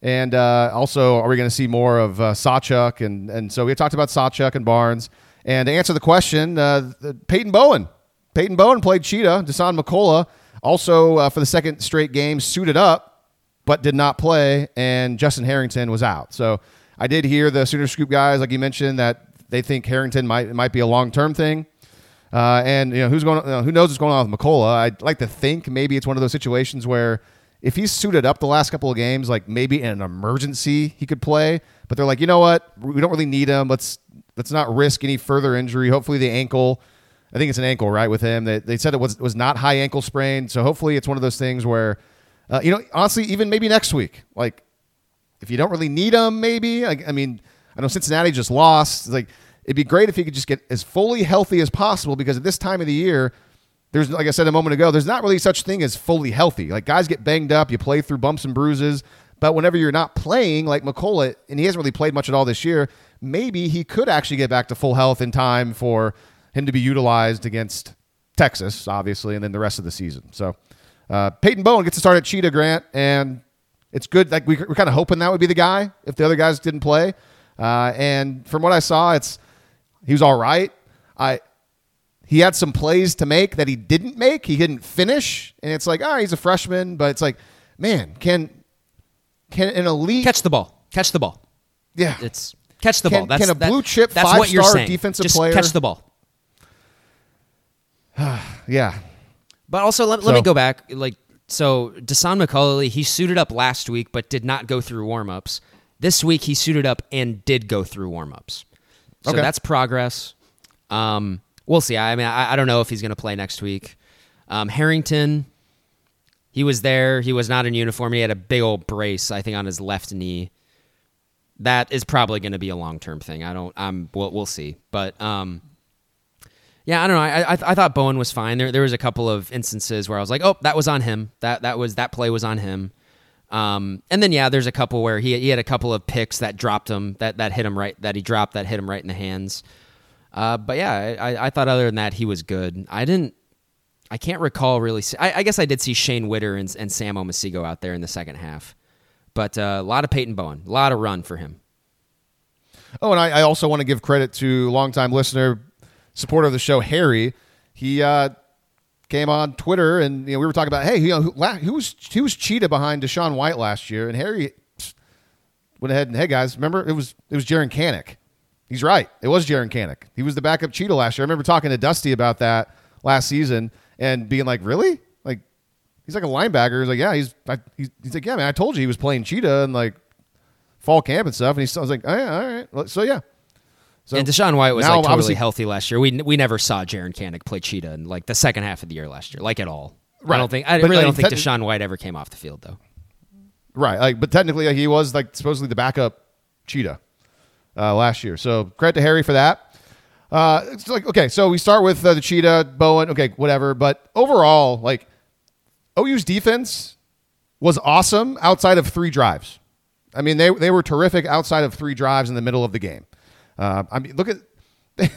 and uh, also, are we going to see more of uh, Sawchuk? And and so we talked about Sawchuk and Barnes. And to answer the question, uh, Peyton Bowen, Peyton Bowen played Cheetah. Dasan McCullough also uh, for the second straight game suited up, but did not play. And Justin Harrington was out. So I did hear the Sooner Scoop guys, like you mentioned, that they think Harrington might might be a long term thing. Uh, and you know who's going, you know, who knows what's going on with McCullough? I'd like to think maybe it's one of those situations where if he's suited up the last couple of games, like maybe in an emergency he could play. But they're like, you know what? We don't really need him. Let's let's not risk any further injury. Hopefully the ankle. I think it's an ankle, right? With him, they, they said it was was not high ankle sprain. So hopefully it's one of those things where, uh, you know, honestly, even maybe next week, like if you don't really need him, maybe. Like, I mean, I know Cincinnati just lost. Like It'd be great if he could just get as fully healthy as possible because at this time of the year, there's like I said a moment ago, there's not really such thing as fully healthy. Like guys get banged up, you play through bumps and bruises, but whenever you're not playing like McCullough, and he hasn't really played much at all this year, maybe he could actually get back to full health in time for him to be utilized against Texas, obviously, and then the rest of the season. So uh, Peyton Bowen gets to start at Cheetah Grant, and it's good. Like we, are kind of hoping that would be the guy if the other guys didn't play. Uh, and from what I saw, it's he was all right. I he had some plays to make that he didn't make. He didn't finish, and it's like, ah, oh, he's a freshman, but it's like, man, can can an elite catch the ball? Catch the ball. Yeah, it's catch the can, ball. That's, can a blue chip that's five star defensive Just player catch the ball? yeah, but also let, so, let me go back. Like so, Dasan McCullough, he suited up last week, but did not go through warmups. This week, he suited up and did go through warmups. So okay. that's progress. Um, we'll see. I mean, I, I don't know if he's going to play next week. Um, Harrington, he was there. He was not in uniform. He had a big old brace, I think, on his left knee. That is probably going to be a long term thing. I don't. I'm. We'll, we'll see. But um, yeah, I don't know. I, I, I thought Bowen was fine. There there was a couple of instances where I was like, oh, that was on him. That that was that play was on him. Um, and then yeah, there's a couple where he he had a couple of picks that dropped him that that hit him right that he dropped that hit him right in the hands. Uh, but yeah, I, I thought other than that he was good. I didn't. I can't recall really. See, I, I, guess I did see Shane Whitter and, and Sam Omosigho out there in the second half, but uh, a lot of Peyton Bowen, a lot of run for him. Oh, and I, I also want to give credit to longtime listener, supporter of the show, Harry. He uh, came on Twitter and you know we were talking about hey you know who, who was who was cheetah behind DaShaun White last year and Harry went ahead and hey guys remember it was it was Jaren Kanak. He's right. It was Jaren Kanak. He was the backup cheetah last year. I remember talking to Dusty about that last season and being like, really? Like he's like a linebacker. He's like, yeah, he's I, he's, he's like, yeah, man, I told you he was playing cheetah and like fall camp and stuff. And he's I was like, oh, yeah, all right. So yeah, so and DaShaun White was like totally healthy last year. We we never saw Jaren Kanak play cheetah in like the second half of the year last year, like at all. Right. I don't think I but really don't think DaShaun White ever came off the field though. Right. Like, but technically like, he was like supposedly the backup cheetah uh, last year. So credit to Harry for that. Uh, it's like okay, so we start with uh, the cheetah, Bowen. Okay, whatever. But overall, like OU's defense was awesome outside of three drives. I mean, they they were terrific outside of three drives in the middle of the game. Uh, I mean, look at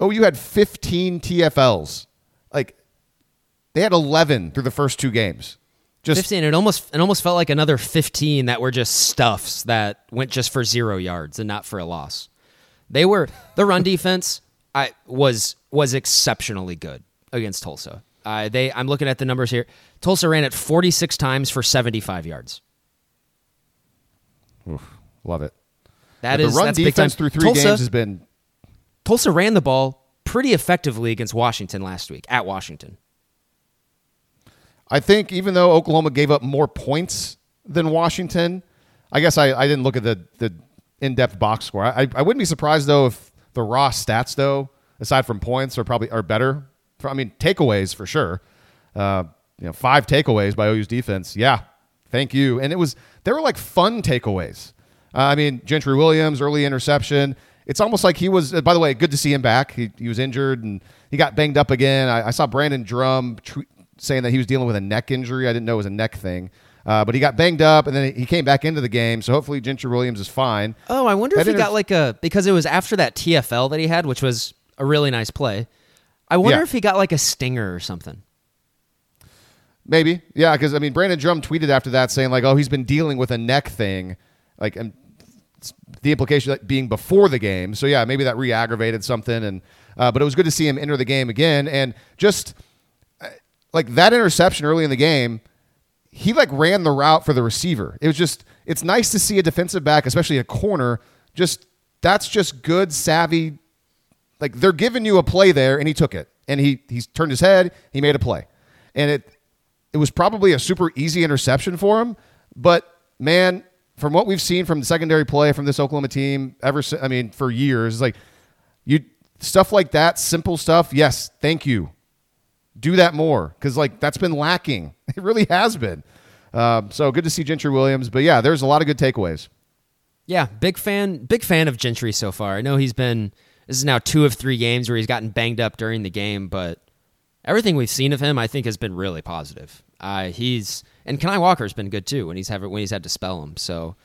you had 15 TFLs. Like they had 11 through the first two games. Just 15 it almost it almost felt like another 15 that were just stuffs that went just for 0 yards and not for a loss. They were the run defense I was was exceptionally good against Tulsa. Uh, they I'm looking at the numbers here. Tulsa ran it 46 times for 75 yards. Oof, love it. That But is the run that's big time. defense through three Tulsa, games has been Tulsa ran the ball pretty effectively against Washington last week at Washington. I think even though Oklahoma gave up more points than Washington, I guess I, I didn't look at the, the in depth box score. I, I wouldn't be surprised though if the raw stats though, aside from points, are probably are better. For, I mean takeaways for sure. Uh, you know, five takeaways by OU's defense. Yeah, thank you. And it was they were like fun takeaways. Uh, I mean, Gentry Williams early interception. It's almost like he was. Uh, by the way, good to see him back. He, he was injured and he got banged up again. I, I saw Brandon Drumm saying that he was dealing with a neck injury. I didn't know it was a neck thing, uh, but he got banged up and then he came back into the game. So hopefully Gentry Williams is fine. Oh, I wonder That if he inter- got like a because it was after that TFL that he had, which was a really nice play. I wonder Yeah. if he got like a stinger or something. Maybe, yeah, because I mean, Brandon Drumm tweeted after that saying like, "Oh, he's been dealing with a neck thing," like, and the implication that being before the game. So yeah, maybe that re-aggravated something, and uh, but it was good to see him enter the game again, and just like that interception early in the game, he like ran the route for the receiver. It was just, it's nice to see a defensive back, especially a corner, just that's just good savvy. Like they're giving you a play there, and he took it, and he he's turned his head, he made a play, and it it was probably a super easy interception for him. But man, from what we've seen from the secondary play from this Oklahoma team ever I mean, for years, like you stuff like that, simple stuff. Yes, thank you. Do that more because like that's been lacking. It really has been. Um, so good to see Gentry Williams. But yeah, there's a lot of good takeaways. Yeah, big fan, big fan of Gentry so far. I know he's been this is now two of three games where he's gotten banged up during the game, but everything we've seen of him, I think, has been really positive. Uh, he's and Kani Walker's been good too when he's when he's had to spell him. So,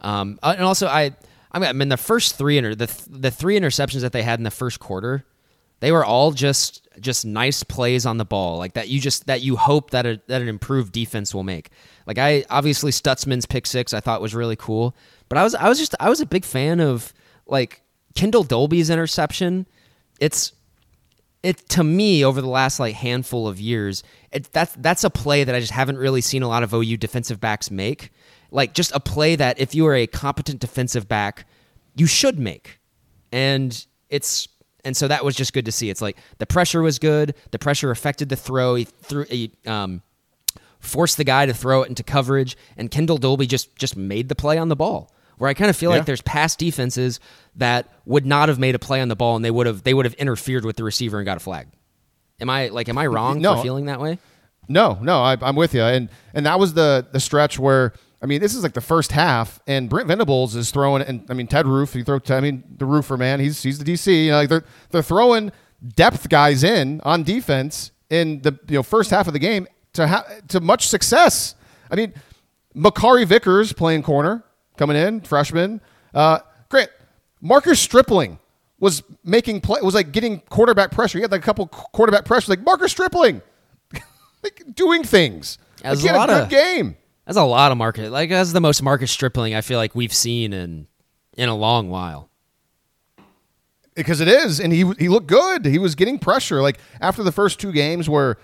um, uh, and also I, I mean the first three inter the th- the three interceptions that they had in the first quarter, they were all just just nice plays on the ball, like that you just that you hope that a, that an improved defense will make. Like I obviously Stutsman's pick six I thought was really cool, but I was I was just I was a big fan of like Kendel Dolby's interception. It's it to me over the last like handful of years, it, that's that's a play that I just haven't really seen a lot of OU defensive backs make. Like just a play that if you are a competent defensive back, you should make, and it's and so that was just good to see. It's like the pressure was good, the pressure affected the throw. He threw he, um, forced the guy to throw it into coverage, and Kendel Dolby just just made the play on the ball. Where I kind of feel Yeah. like there's past defenses that would not have made a play on the ball, and they would have they would have interfered with the receiver and got a flag. Am I like am I wrong No. for feeling that way? No, no, I, I'm with you, and and that was the the stretch where I mean this is like the first half, and Brent Venables is throwing, and I mean Ted Roof, you throw, I mean the roofer man, he's he's the DC, you know, like they're they're throwing depth guys in on defense in the you know first half of the game to ha- to much success. I mean, Makari Vickers playing corner coming in, freshman. Uh, Grant Marcus Stripling was making play was like getting quarterback pressure. He had like a couple quarterback pressure, like Marcus Stripling like doing things. As Like, he a a good of- game. That's a lot of Marcus. Like that's the most Marcus Stripling I feel like we've seen in in a long while. because it is, and he he looked good. He was getting pressure. Like after the first two games, where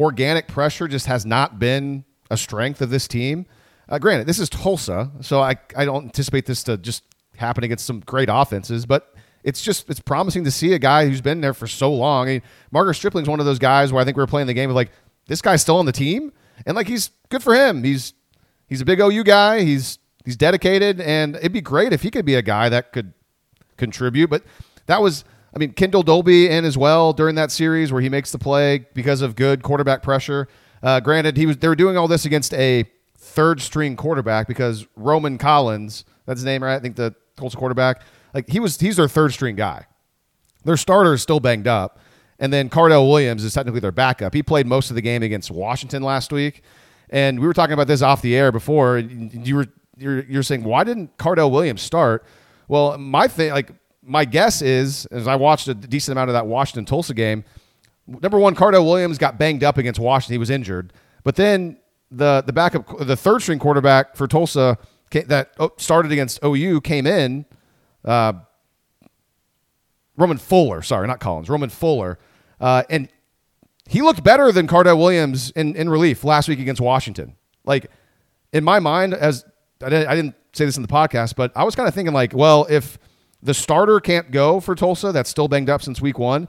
organic pressure just has not been a strength of this team. Uh, granted, this is Tulsa, so I I don't anticipate this to just happen against some great offenses, but. It's just it's promising to see a guy who's been there for so long. I mean, Marcus Stripling's one of those guys where I think we are playing the game of like this guy's still on the team, and like he's good for him. He's he's a big OU guy. He's he's dedicated, and it'd be great if he could be a guy that could contribute. But that was, I mean, Kendel Dolby in as well during that series where he makes the play because of good quarterback pressure. Uh, granted, he was they were doing all this against a third string quarterback because Roman Collins, that's his name, right? I think the Colts quarterback, like he was, he's their third string guy. Their starter is still banged up. And then Cardell Williams is technically their backup. He played most of the game against Washington last week. And we were talking about this off the air before. You were you're, you're saying why didn't Cardell Williams start? Well, my thing, like my guess is, as I watched a decent amount of that Washington Tulsa game, number one, Cardell Williams got banged up against Washington. He was injured. But then the the backup, the third string quarterback for Tulsa that oh, started against OU came in. Uh, Roman Fuller, sorry, not Collins, Roman Fuller, uh, and he looked better than Cardell Williams in, in relief last week against Washington. Like in my mind, as I didn't, say this in the podcast, but I was kind of thinking like, well, if the starter can't go for Tulsa, that's still banged up since week one.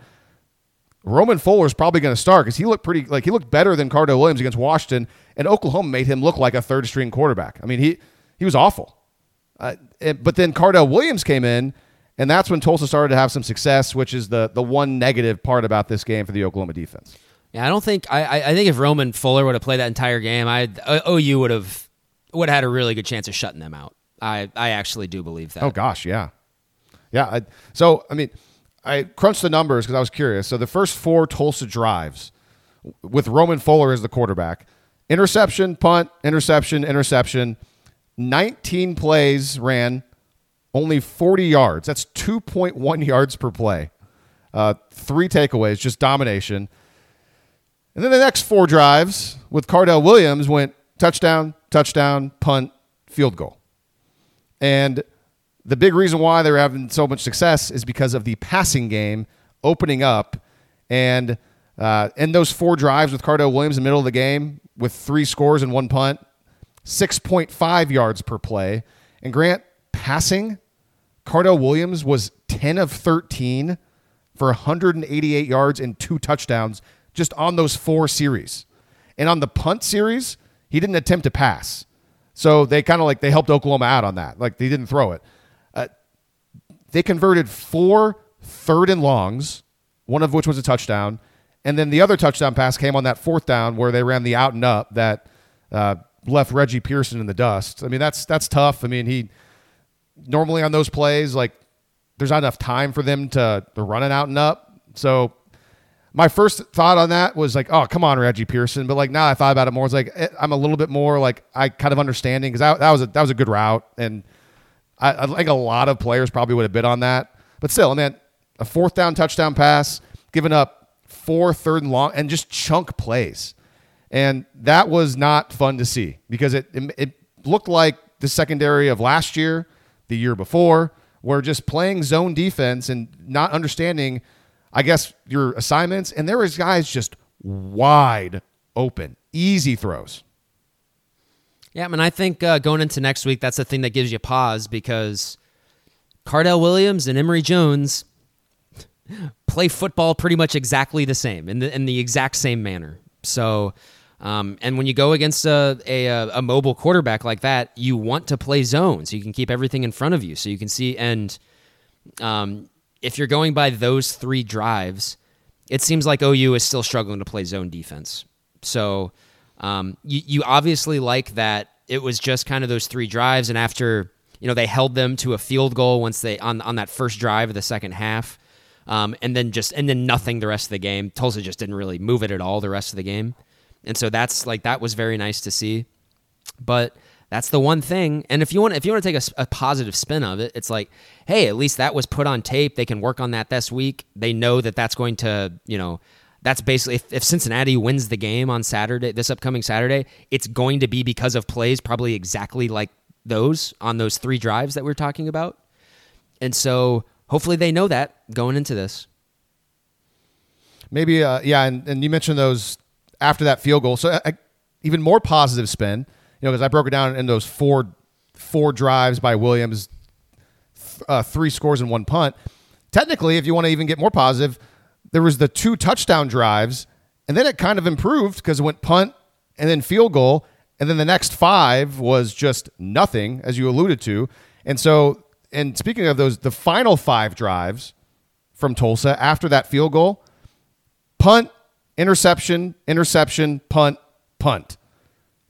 Roman Fuller is probably going to start because he looked pretty like he looked better than Cardell Williams against Washington, and Oklahoma made him look like a third string quarterback. I mean, he he was awful. Uh, it, but then Cardell Williams came in, and that's when Tulsa started to have some success, which is the the one negative part about this game for the Oklahoma defense. Yeah, I don't think I I think if Roman Fuller would have played that entire game, I OU would have would have had a really good chance of shutting them out. I I actually do believe that. Oh gosh, yeah, yeah. I, so I mean, I crunched the numbers because I was curious. So the first four Tulsa drives with Roman Fuller as the quarterback, interception, punt, interception, interception. 19 plays ran, only 40 yards. That's 2.1 yards per play. Uh, three takeaways, just domination. And then the next four drives with Cardell Williams went touchdown, touchdown, punt, field goal. And the big reason why they're having so much success is because of the passing game opening up. And uh, in those four drives with Cardell Williams in the middle of the game with three scores and one punt, 6.5 yards per play. And Grant passing, Cardell Williams was 10 of 13 for 188 yards and two touchdowns just on those four series. And on the punt series, he didn't attempt to pass. So they kind of like they helped Oklahoma out on that. Like they didn't throw it. Uh, they converted four third and longs, one of which was a touchdown. And then the other touchdown pass came on that fourth down where they ran the out and up that uh, left Reggie Pearson in the dust. I mean, that's that's tough. I mean, he normally on those plays, like there's not enough time for them to, to run it out and up. So my first thought on that was like, oh, come on, Reggie Pearson. But like now I thought about it more. It's like eh, I'm a little bit more like I kind of understanding because that, that was a that was a good route, and I, I think a lot of players probably would have bid on that. But still, I mean, a fourth down touchdown pass, giving up four third and long, and just chunk plays, and that was not fun to see because it it, it looked like the secondary of last year, the year before, were just playing zone defense and not understanding I guess, your assignments, and there was guys just wide open, easy throws. Yeah, I mean, I think uh, going into next week, that's the thing that gives you pause because Cardell Williams and Emory Jones play football pretty much exactly the same in the in the exact same manner. So, um, and when you go against a, a a mobile quarterback like that, you want to play zone so you can keep everything in front of you, so you can see and um, if you're going by those three drives, it seems like OU is still struggling to play zone defense. So um, you, you obviously like that it was just kind of those three drives, and after you know they held them to a field goal once they on on that first drive of the second half, um, and then just and then nothing the rest of the game. Tulsa just didn't really move it at all the rest of the game, and so that's like that was very nice to see. But that's the one thing. And if you want, if you want to take a, a, positive spin of it, it's like, hey, at least that was put on tape. They can work on that this week. They know that that's going to, you know, that's basically if, if Cincinnati wins the game on Saturday, this upcoming Saturday, it's going to be because of plays probably exactly like those on those three drives that we're talking about. And so hopefully they know that going into this. Maybe, uh, yeah. And, and you mentioned those after that field goal. So uh, even more positive spin you know, because I broke it down in those four four drives by Williams, uh, three scores and one punt. Technically, if you want to even get more positive, there was the two touchdown drives, and then it kind of improved because it went punt and then field goal, and then the next five was just nothing, as you alluded to. And so, and speaking of those, the final five drives from Tulsa after that field goal, punt, interception, interception, punt, punt.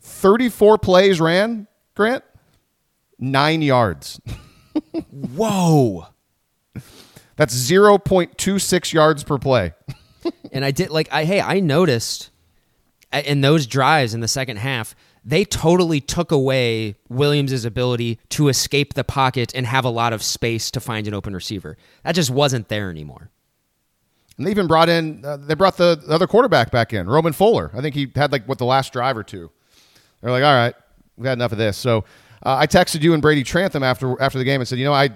34 plays ran, Grant, nine yards. Whoa. That's 0.26 yards per play. and I did like I hey, I noticed uh, in those drives in the second half, they totally took away Williams' ability to escape the pocket and have a lot of space to find an open receiver. That just wasn't there anymore. And they even brought in, uh, they brought the other quarterback back in, Roman Fuller. I think he had like what the last drive or two. They're like, all right, we've had enough of this. So uh, I texted you and Brady Trantham after after the game and said, you know, I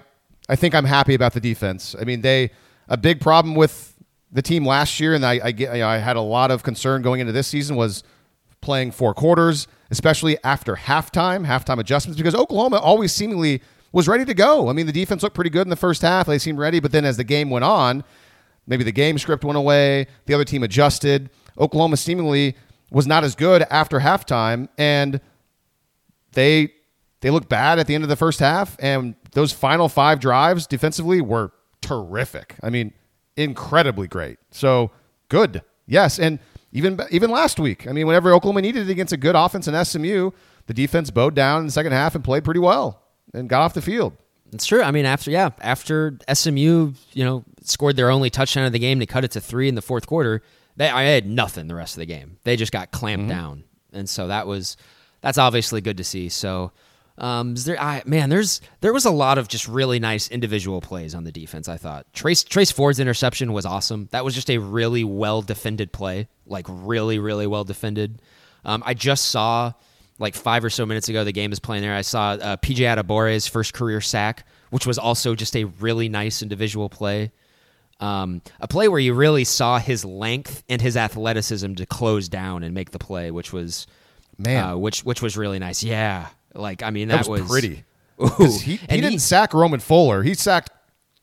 I think I'm happy about the defense. I mean, they a big problem with the team last year, and I I, get, you know, I had a lot of concern going into this season was playing four quarters, especially after halftime, halftime adjustments, because Oklahoma always seemingly was ready to go. I mean, the defense looked pretty good in the first half; they seemed ready, but then as the game went on, maybe the game script went away, the other team adjusted. Oklahoma seemingly was not as good after halftime, and they they looked bad at the end of the first half, and those final five drives defensively were terrific. I mean, incredibly great. So good, yes, and even even last week. I mean, whenever Oklahoma needed it against a good offense in SMU, the defense bowed down in the second half and played pretty well and got off the field. It's true. I mean, after yeah, after SMU, you know, scored their only touchdown of the game, to cut it to three in the fourth quarter. They I had nothing the rest of the game. They just got clamped mm-hmm. down, and so that was that's obviously good to see. So um, there, I, man, there's there was a lot of just really nice individual plays on the defense. I thought Trace Trace Ford's interception was awesome. That was just a really well defended play, like really really well defended. Um, I just saw like five or so minutes ago the game is playing there. I saw uh, PJ Adebawore's first career sack, which was also just a really nice individual play. Um, a play where you really saw his length and his athleticism to close down and make the play, which was man, uh, which which was really nice. Yeah, like, I mean, that, that was, was, pretty. He, he didn't he, sack Roman Fuller. He sacked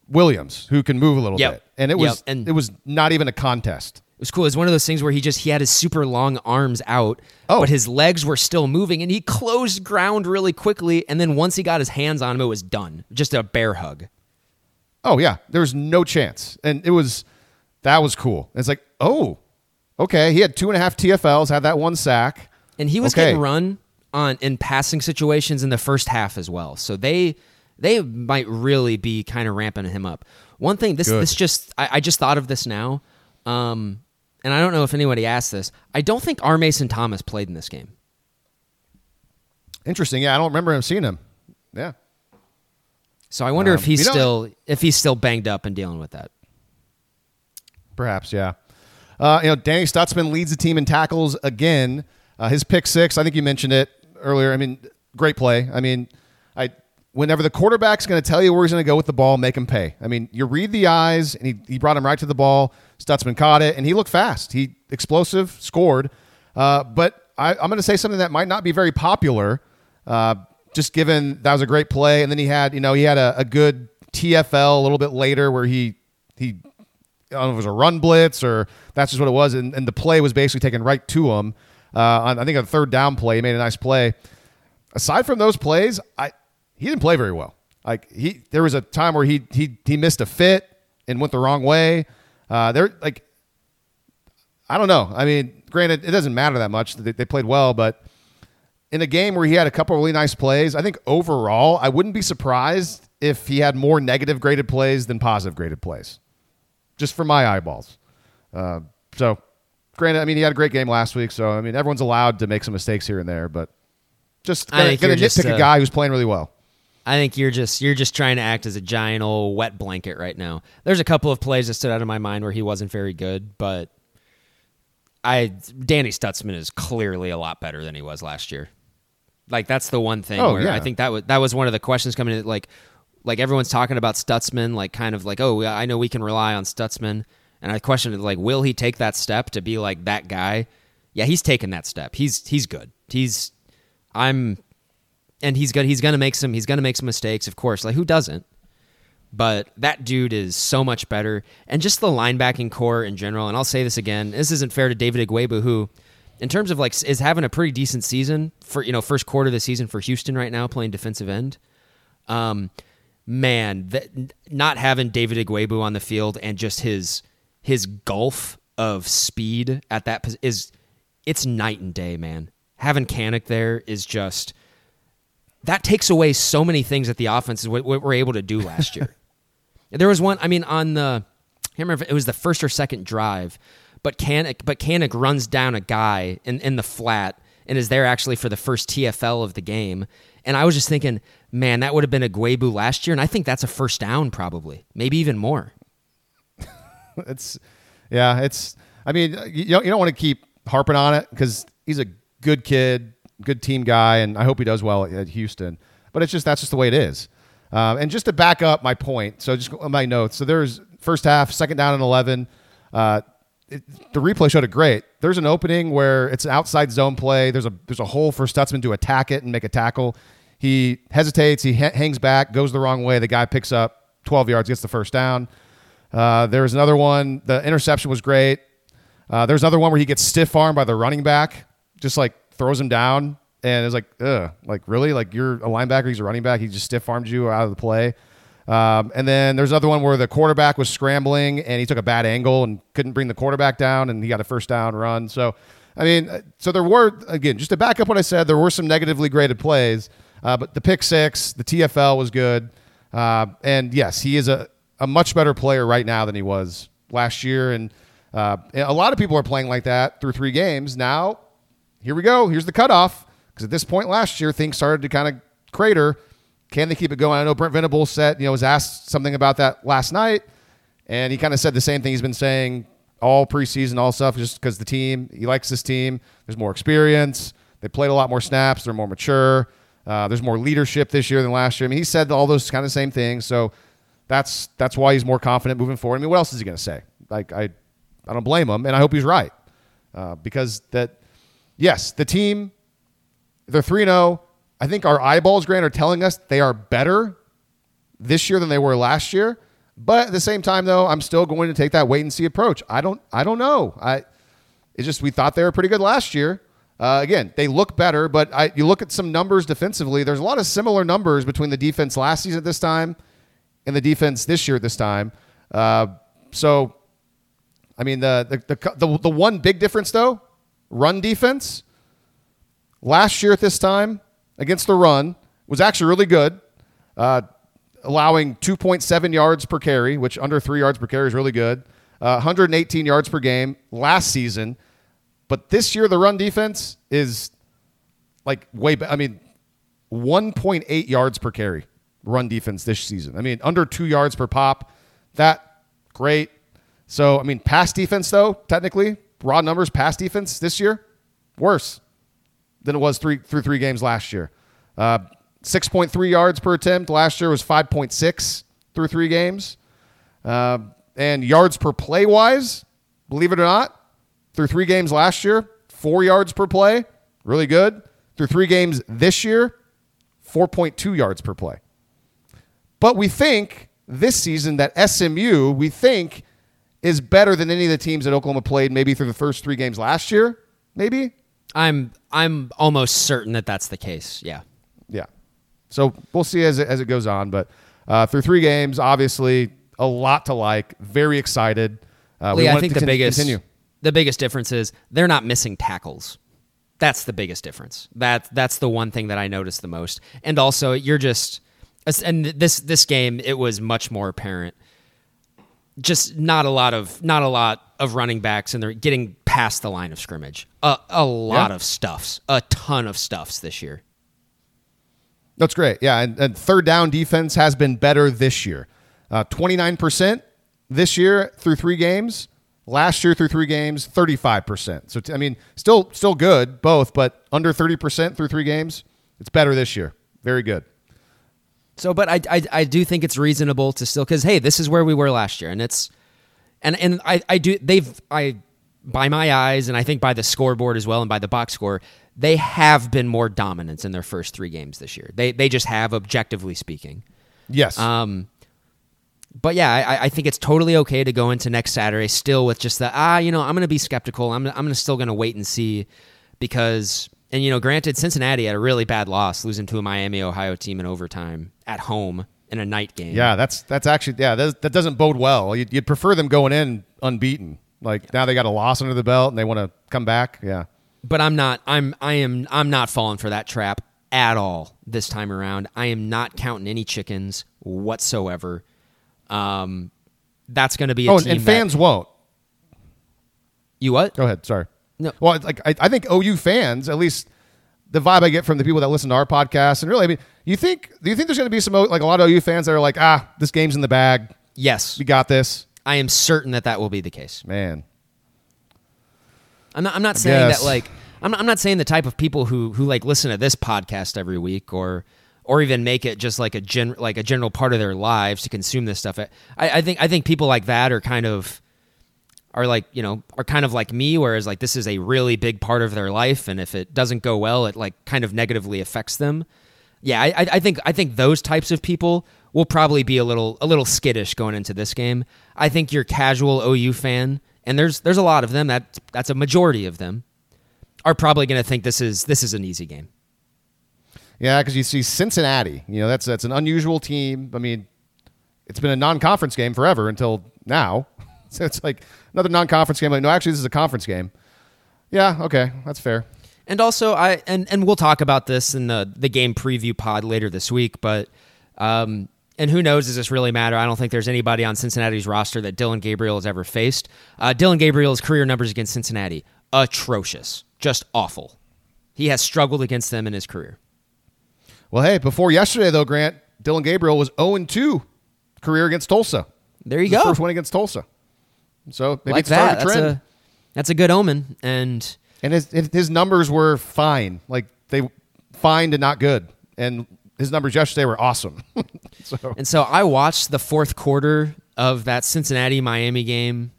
Williams, who can move a little yep, bit, and it was yep, and it was not even a contest. It was cool. It was one of those things where he just he had his super long arms out, oh. but his legs were still moving, and he closed ground really quickly. And then once he got his hands on him, it was done. Just a bear hug. Oh yeah, there was no chance, and it was that was cool. It's like oh, okay. He had two and a half TFLs, had that one sack, and he was okay. getting run on in passing situations in the first half as well. So they they might really be kind of ramping him up. One thing this Good. this just I, I, just thought of this now, um, and I don't know if anybody asked this. I don't think R. Mason Thomas played in this game. Interesting. Yeah, I don't remember him seeing him. Yeah. So I wonder um, if he's still if he's still banged up and dealing with that. Perhaps, yeah. Uh, you know, Danny Stutsman leads the team in tackles again. Uh, his pick six, I think you mentioned it earlier. I mean, great play. I mean, I whenever the quarterback's going to tell you where he's going to go with the ball, make him pay. I mean, you read the eyes, and he, he brought him right to the ball. Stutsman caught it, and he looked fast. He explosive, scored. Uh, but I, am going to say something that might not be very popular, uh, just given that was a great play. And then he had, you know, he had a, a good TFL a little bit later where he he I don't know if it was a run blitz or that's just what it was, and, and the play was basically taken right to him uh, on I think a third down play. He made a nice play. Aside from those plays, I he didn't play very well. Like he, there was a time where he he he missed a fit and went the wrong way. Uh, they're like, I don't know. I mean, granted, it doesn't matter that much. They, they played well, but in a game where he had a couple really nice plays, I think overall, I wouldn't be surprised if he had more negative graded plays than positive graded plays, just for my eyeballs. Uh, so granted, I mean, he had a great game last week, so I mean, everyone's allowed to make some mistakes here and there, but just gonna, gonna nitpick a, a guy who's playing really well. I think you're just you're just trying to act as a giant old wet blanket right now. There's a couple of plays that stood out in my mind where he wasn't very good, but I Danny Stutsman is clearly a lot better than he was last year. Like that's the one thing oh, where yeah. I think that was that was one of the questions coming in. Like like everyone's talking about Stutsman like kind of like oh I know we can rely on Stutsman And I questioned like, will he take that step to be like that guy? Yeah, he's taken that step. He's he's good. He's I'm and he's good. He's gonna make some. He's gonna make some mistakes, of course. Like who doesn't? But that dude is so much better, and just the linebacking corps in general. And I'll say this again: this isn't fair to David Ugwoegbu, who, in terms of like, is having a pretty decent season for you know first quarter of the season for Houston right now, playing defensive end. Um, man, that not having David Ugwoegbu on the field and just his his gulf of speed at that is it's night and day, man. Having Kanak there is just that takes away so many things that the offense is what, what we're able to do last year. there was one, I mean, on the I can't remember if it was the first or second drive, but Kanak but runs down a guy in, in the flat and is there actually for the first TFL of the game. And I was just thinking, man, that would have been a Guebu last year, and I think that's a first down probably, maybe even more. it's yeah, it's. I mean, you don't, you don't want to keep harping on it because he's a good kid, good team guy, and I hope he does well at Houston. But it's just that's just the way it is. Um, and just to back up my point, so just on my notes. So there's first half, second down and eleven. Uh, it, the replay showed it great. There's an opening where it's an outside zone play. There's a there's a hole for Stutsman to attack it and make a tackle. He hesitates. He ha- hangs back, goes the wrong way. The guy picks up 12 yards, gets the first down. Uh, there's another one. The interception was great. Uh, there's another one where he gets stiff armed by the running back, just like throws him down, and it's like, ugh, like really, like you're a linebacker, he's a running back, he just stiff armed you out of the play. Um, and then there's another one where the quarterback was scrambling and he took a bad angle and couldn't bring the quarterback down, and he got a first down run. So, I mean, uh, so there were again just to back up what I said, there were some negatively graded plays, uh, but the pick six, the TFL was good, uh, and yes, he is a a much better player right now than he was last year. And uh, a lot of people are playing like that through three games. Now, here we go. Here's the cutoff. Because at this point last year, things started to kind of crater. Can they keep it going? I know Brent Venables said, you know, was asked something about that last night, and he kind of said the same thing he's been saying all preseason, all stuff, just because the team, he likes this team. There's more experience. They played a lot more snaps. They're more mature. Uh, there's more leadership this year than last year. I mean, he said all those kind of same things. So that's that's why he's more confident moving forward. I mean, what else is he going to say? Like I, I don't blame him, and I hope he's right uh, because that yes, the team they're three zero. I think our eyeballs, Grant, are telling us they are better this year than they were last year. But at the same time, though, I'm still going to take that wait and see approach. I don't, I don't know. I, it's just we thought they were pretty good last year. Uh, again, they look better, but I, you look at some numbers defensively. There's a lot of similar numbers between the defense last season at this time and the defense this year at this time. Uh, so, I mean, the, the, the, the, the one big difference, though, run defense, last year at this time against the run was actually really good, uh, allowing 2.7 yards per carry, which under three yards per carry is really good. Uh, 118 yards per game last season. But this year, the run defense is like way, better. I mean, 1.8 yards per carry run defense this season. I mean, under two yards per pop, that great. So, I mean, pass defense though, technically, raw numbers, pass defense this year, worse than it was three through three games last year. Uh, 6.3 yards per attempt last year was 5.6 through three games. Uh, and yards per play wise, believe it or not, through three games last year, four yards per play, really good. Through three games this year, 4.2 yards per play. But we think this season that SMU, we think, is better than any of the teams that Oklahoma played maybe through the first three games last year. Maybe. I'm I'm almost certain that that's the case. Yeah. Yeah. So we'll see as it, as it goes on, but uh, through three games, obviously a lot to like. Very excited. Uh, Lee, I think the con- biggest continue. the biggest difference is they're not missing tackles. That's the biggest difference. That that's the one thing that I noticed the most. And also, you're just and this this game it was much more apparent. Just not a lot of not a lot of running backs, and they're getting past the line of scrimmage. A, a lot yeah. of stuffs, a ton of stuffs this year. That's great. Yeah, and, and third down defense has been better this year. Uh, Twenty nine percent this year through three games. Last year through three games, thirty five percent. So t- I mean, still still good both, but under thirty percent through three games. It's better this year. Very good. So, but I, I, I do think it's reasonable to still because hey, this is where we were last year, and it's and and I, I do they've I by my eyes and I think by the scoreboard as well and by the box score they have been more dominant in their first three games this year. They they just have objectively speaking. Yes. Um. But yeah, I, I think it's totally okay to go into next Saturday still with just the ah, you know, I'm going to be skeptical. I'm I'm gonna still going to wait and see because and you know, granted, Cincinnati had a really bad loss, losing to a Miami, Ohio team in overtime at home in a night game. Yeah, that's that's actually yeah that, that doesn't bode well. You'd, you'd, prefer them going in unbeaten. Like yeah. now they got a loss under the belt and they want to come back. Yeah, but I'm not. I'm I am I'm not falling for that trap at all this time around. I am not counting any chickens whatsoever. Um, that's going to be a oh, and fans that, won't. You what? Go ahead. Sorry. No. Well, like I, I think OU fans, at least the vibe I get from the people that listen to our podcast. And really, I mean, you think do you think there's going to be some like a lot of OU fans that are like, ah, this game's in the bag, Yes, we got this, I am certain that that will be the case. man. I'm not. I'm not saying guess. that like. I'm not, I'm not saying the type of people who who like listen to this podcast every week or or even make it just like a gen like a general part of their lives to consume this stuff. I, I think I think people like that are kind of are like you know are kind of like me, whereas like this is a really big part of their life, and if it doesn't go well, it like kind of negatively affects them. Yeah, I, I think I think those types of people will probably be a little a little skittish going into this game. I think your casual OU fan, and there's there's a lot of them. That that's a majority of them are probably going to think this is this is an easy game. Yeah, because you see Cincinnati. You know, that's that's an unusual team. I mean, it's been a non-conference game forever until now. So it's like another non-conference game. Like, no, actually, this is a conference game. Yeah, okay, that's fair. And also, I and and we'll talk about this in the the game preview pod later this week. But um, and who knows? Does this really matter? I don't think there's anybody on Cincinnati's roster that Dillon Gabriel has ever faced. Uh, Dillon Gabriel's career numbers against Cincinnati atrocious, just awful. He has struggled against them in his career. Well, hey, before yesterday though, Grant Dillon Gabriel was 0 2 career against Tulsa. There you go. First win against Tulsa. So maybe like that. That's trend. a that's a good omen. And and his his numbers were fine, like they fine to not good, and his numbers yesterday were awesome. so And so I watched the fourth quarter of that Cincinnati Miami game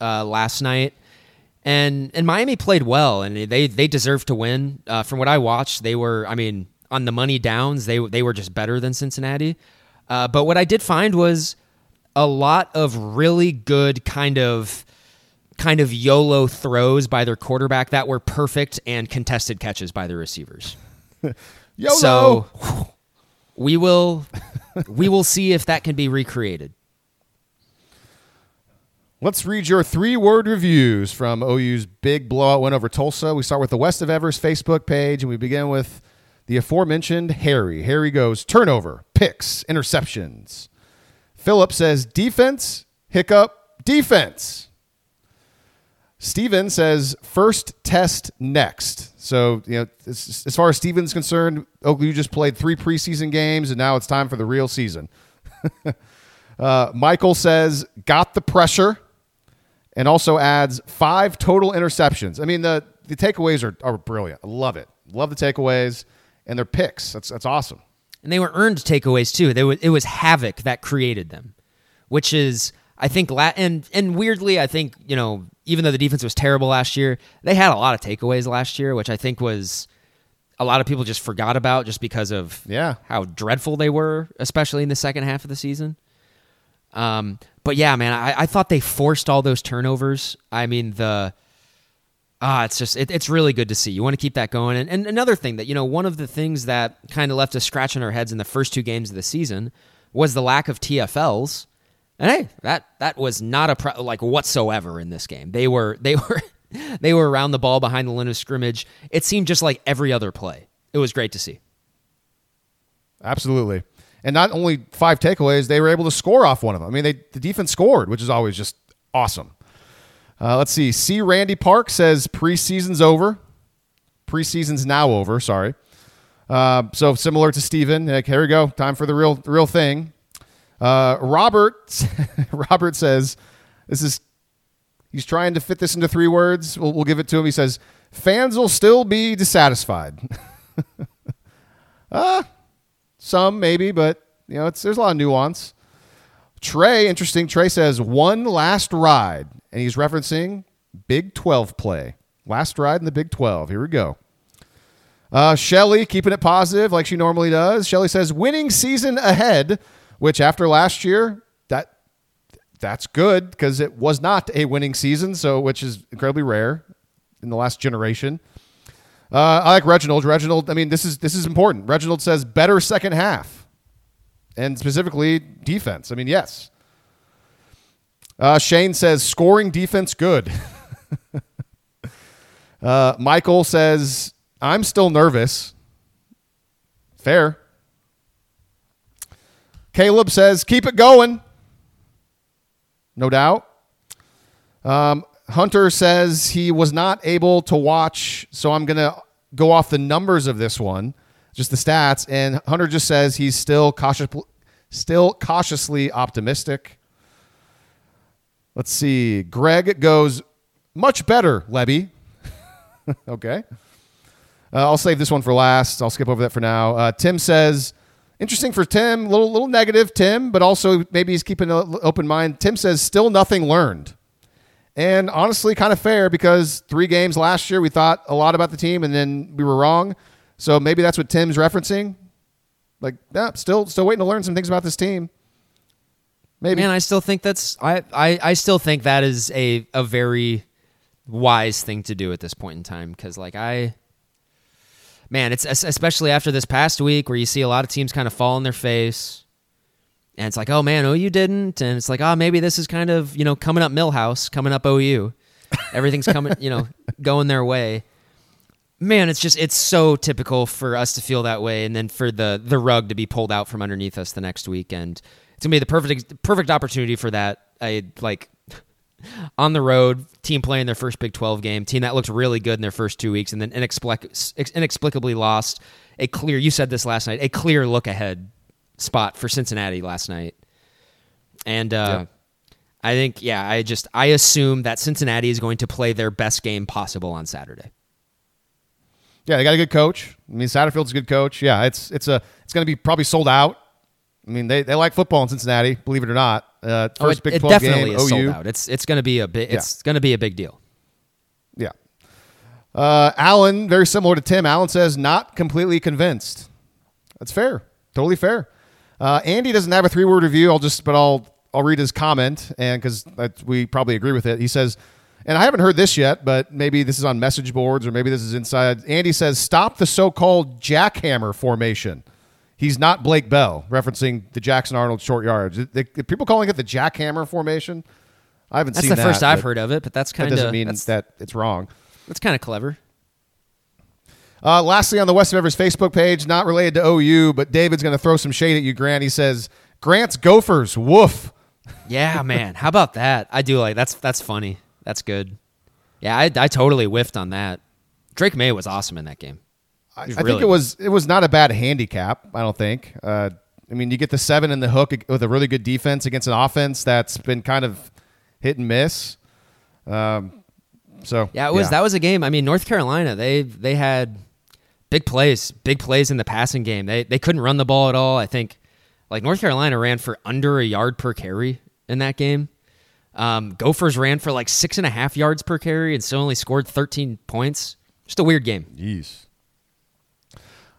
uh, last night, and and Miami played well, and they they deserved to win. Uh, from what I watched, they were, I mean, on the money downs, they they were just better than Cincinnati. Uh, but what I did find was a lot of really good kind of kind of YOLO throws by their quarterback that were perfect and contested catches by the receivers. YOLO. So we will we will see if that can be recreated. Let's read your three word reviews from OU's big blowout win over Tulsa. We start with the West of Everest Facebook page, and we begin with the aforementioned Harry. Harry goes turnover, picks, interceptions. Philip says defense, hiccup, defense. Steven says first test next. So, you know, as, far as Steven's concerned, OU just played three preseason games, and now it's time for the real season. Uh, Michael says, got the pressure, and also adds five total interceptions. I mean, the, the takeaways are, are brilliant. I love it. Love the takeaways and their picks. That's, that's awesome. And they were earned takeaways too. They were, it was havoc that created them, which is I think la- and and weirdly I think you know even though the defense was terrible last year, they had a lot of takeaways last year, which I think was a lot of people just forgot about just because of Yeah. how dreadful they were, especially in the second half of the season. Um, but yeah, man, I, I thought they forced all those turnovers. I mean the ah, it's just it, it's really good to see. You want to keep that going. And, and another thing that you know, one of the things that kind of left us scratching our heads in the first two games of the season was the lack of TFLs. And hey, that that was not a pro- like whatsoever in this game. They were they were they were around the ball behind the line of scrimmage. It seemed just like every other play. It was great to see. Absolutely. And not only five takeaways, they were able to score off one of them. I mean, they, the defense scored, which is always just awesome. Uh, let's see. C. Randy Park says preseason's over. Preseason's now over. Sorry. Uh, so similar to Steven, like, here we go. Time for the real, real thing. Uh, Robert, Robert says, this is, he's trying to fit this into three words. We'll, we'll give it to him. He says, fans will still be dissatisfied. Some maybe, but you know, it's there's a lot of nuance. Trey, interesting. Trey says one last ride, and he's referencing Big 12 play. Last ride in the Big 12. Here we go. Uh, Shelly keeping it positive like she normally does. Shelly says winning season ahead, which after last year, that that's good because it was not a winning season, so which is incredibly rare in the last generation. Uh, I like Reginald. Reginald, I mean, this is this is important. Reginald says better second half, and specifically defense. I mean, yes. Uh, Shane says scoring defense good. uh, Michael says I'm still nervous. Fair. Caleb says keep it going. No doubt. Um, Hunter says he was not able to watch, so I'm gonna go off the numbers of this one, just the stats, and Hunter just says he's still cautious, still cautiously optimistic. Let's see. Greg goes much better, Lebby. okay. Uh, I'll save this one for last. I'll skip over that for now. Uh, Tim says, interesting for Tim, little little negative, Tim, but also maybe he's keeping an open mind. Tim says, still nothing learned. And honestly, kind of fair because three games last year, we thought a lot about the team and then we were wrong. So maybe that's what Tim's referencing. Like, yeah, still still waiting to learn some things about this team. Maybe. Man, I still think that's I, I, I still think that is a, a very wise thing to do at this point in time because like I man, it's especially after this past week where you see a lot of teams kind of fall on their face. And it's like, oh man, oh, OU didn't. And it's like, oh, maybe this is kind of, you know, coming up Milhouse, coming up OU. Everything's coming, you know, going their way. Man, it's just it's so typical for us to feel that way and then for the the rug to be pulled out from underneath us the next week. And it's gonna be the perfect perfect opportunity for that. I like on the road, team playing their first Big 12 game, team that looked really good in their first two weeks, and then inexplic- inexplicably lost a clear, you said this last night, a clear look ahead spot for Cincinnati last night. And uh, I think, yeah, I just, I assume that Cincinnati is going to play their best game possible on Saturday. Yeah, they got a good coach. I mean, Satterfield's a good coach. Yeah, it's it's a it's going to be probably sold out. I mean, they, they like football in Cincinnati, believe it or not. Uh, first oh, it, Big it 12 definitely game, is OU. sold out. It's it's going to be a big it's Yeah. going to be a big deal. Yeah. Uh, Allen, very similar to Tim. Allen says not completely convinced. That's fair. Totally fair. Uh, Andy doesn't have a three word review. I'll just, but I'll I'll read his comment and because we probably agree with it. He says, and I haven't heard this yet, but maybe this is on message boards or maybe this is inside. Andy says, stop the so-called jackhammer formation. He's not Blake Bell, referencing the Jackson Arnold short yards. Are people calling it the jackhammer formation? I haven't That's seen that. That's the first I've heard of it, but that's kind of doesn't mean that it's wrong. that's kind of clever. Uh, lastly, on the West Everest Facebook page, not related to OU, but David's going to throw some shade at you, Grant. He says, Grant's Gophers, woof. Yeah, man. How about that? I do like that's that's funny. That's good. Yeah, I, I totally whiffed on that. Drake Maye was awesome in that game. I, I think it was it was not a bad handicap. I don't think. Uh, I mean, you get the seven in the hook with a really good defense against an offense that's been kind of hit and miss. Um, so Yeah, it was yeah. that was a game. I mean, North Carolina, they they had big plays, big plays in the passing game. They they couldn't run the ball at all. I think like North Carolina ran for under a yard per carry in that game. Um, Gophers ran for like six and a half yards per carry and still only scored 13 points. Just a weird game. Jeez.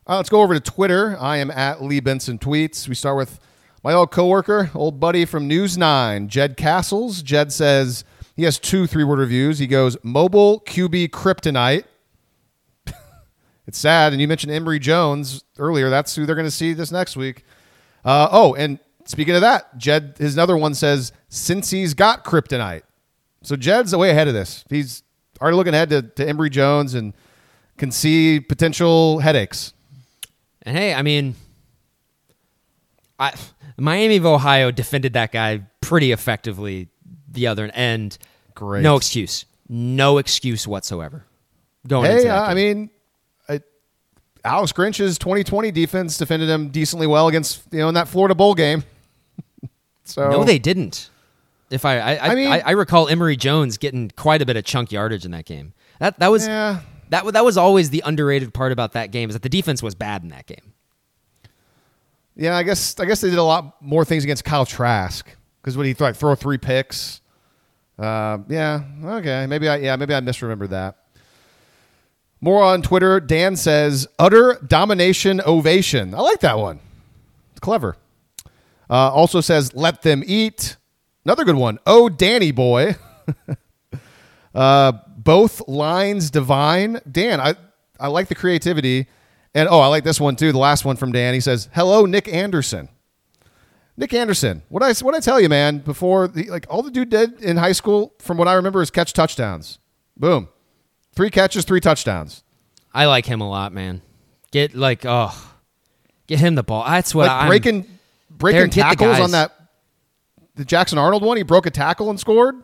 Uh, let's go over to Twitter. I am at Lee Benson Tweets. We start with my old coworker, old buddy from News 9, Jed Castles. Jed says he has two three word reviews. He goes, Mobile QB Kryptonite. it's sad. And you mentioned Emory Jones earlier. That's who they're going to see this next week. Uh, oh, and speaking of that, Jed, his another one says, since he's got Kryptonite. So Jed's way ahead of this. He's already looking ahead to, to Emory Jones and can see potential headaches. And hey, I mean, I Miami of Ohio defended that guy pretty effectively the other end. Great. No excuse. No excuse whatsoever. Going Hey, uh, I mean, I, Alex Grinch's 2020 defense defended him decently well against you know in that Florida bowl game. so no, they didn't. If I, I, I, I mean- I, I recall Emory Jones getting quite a bit of chunk yardage in that game. That that was yeah. that that was always the underrated part about that game is that the defense was bad in that game. Yeah, I guess I guess they did a lot more things against Kyle Trask because when he th- like throw three picks. Uh, yeah, okay, maybe I yeah maybe I misremembered that. More on Twitter. Dan says utter domination ovation. I like that one. It's clever. Uh, also says let them eat. Another good one. Oh, Danny boy. uh, both lines divine. Dan, I I like the creativity. And oh, I like this one too. The last one from Dan. He says, "Hello, Nic Anderson." Nic Anderson. What I what I tell you, man? Before the, like all the dude did in high school, from what I remember, is catch touchdowns. Boom, three catches, three touchdowns. I like him a lot, man. Get like oh, get him the ball. That's what Like I'm breaking breaking There, tackles on that the Jackson Arnold one. He broke a tackle and scored.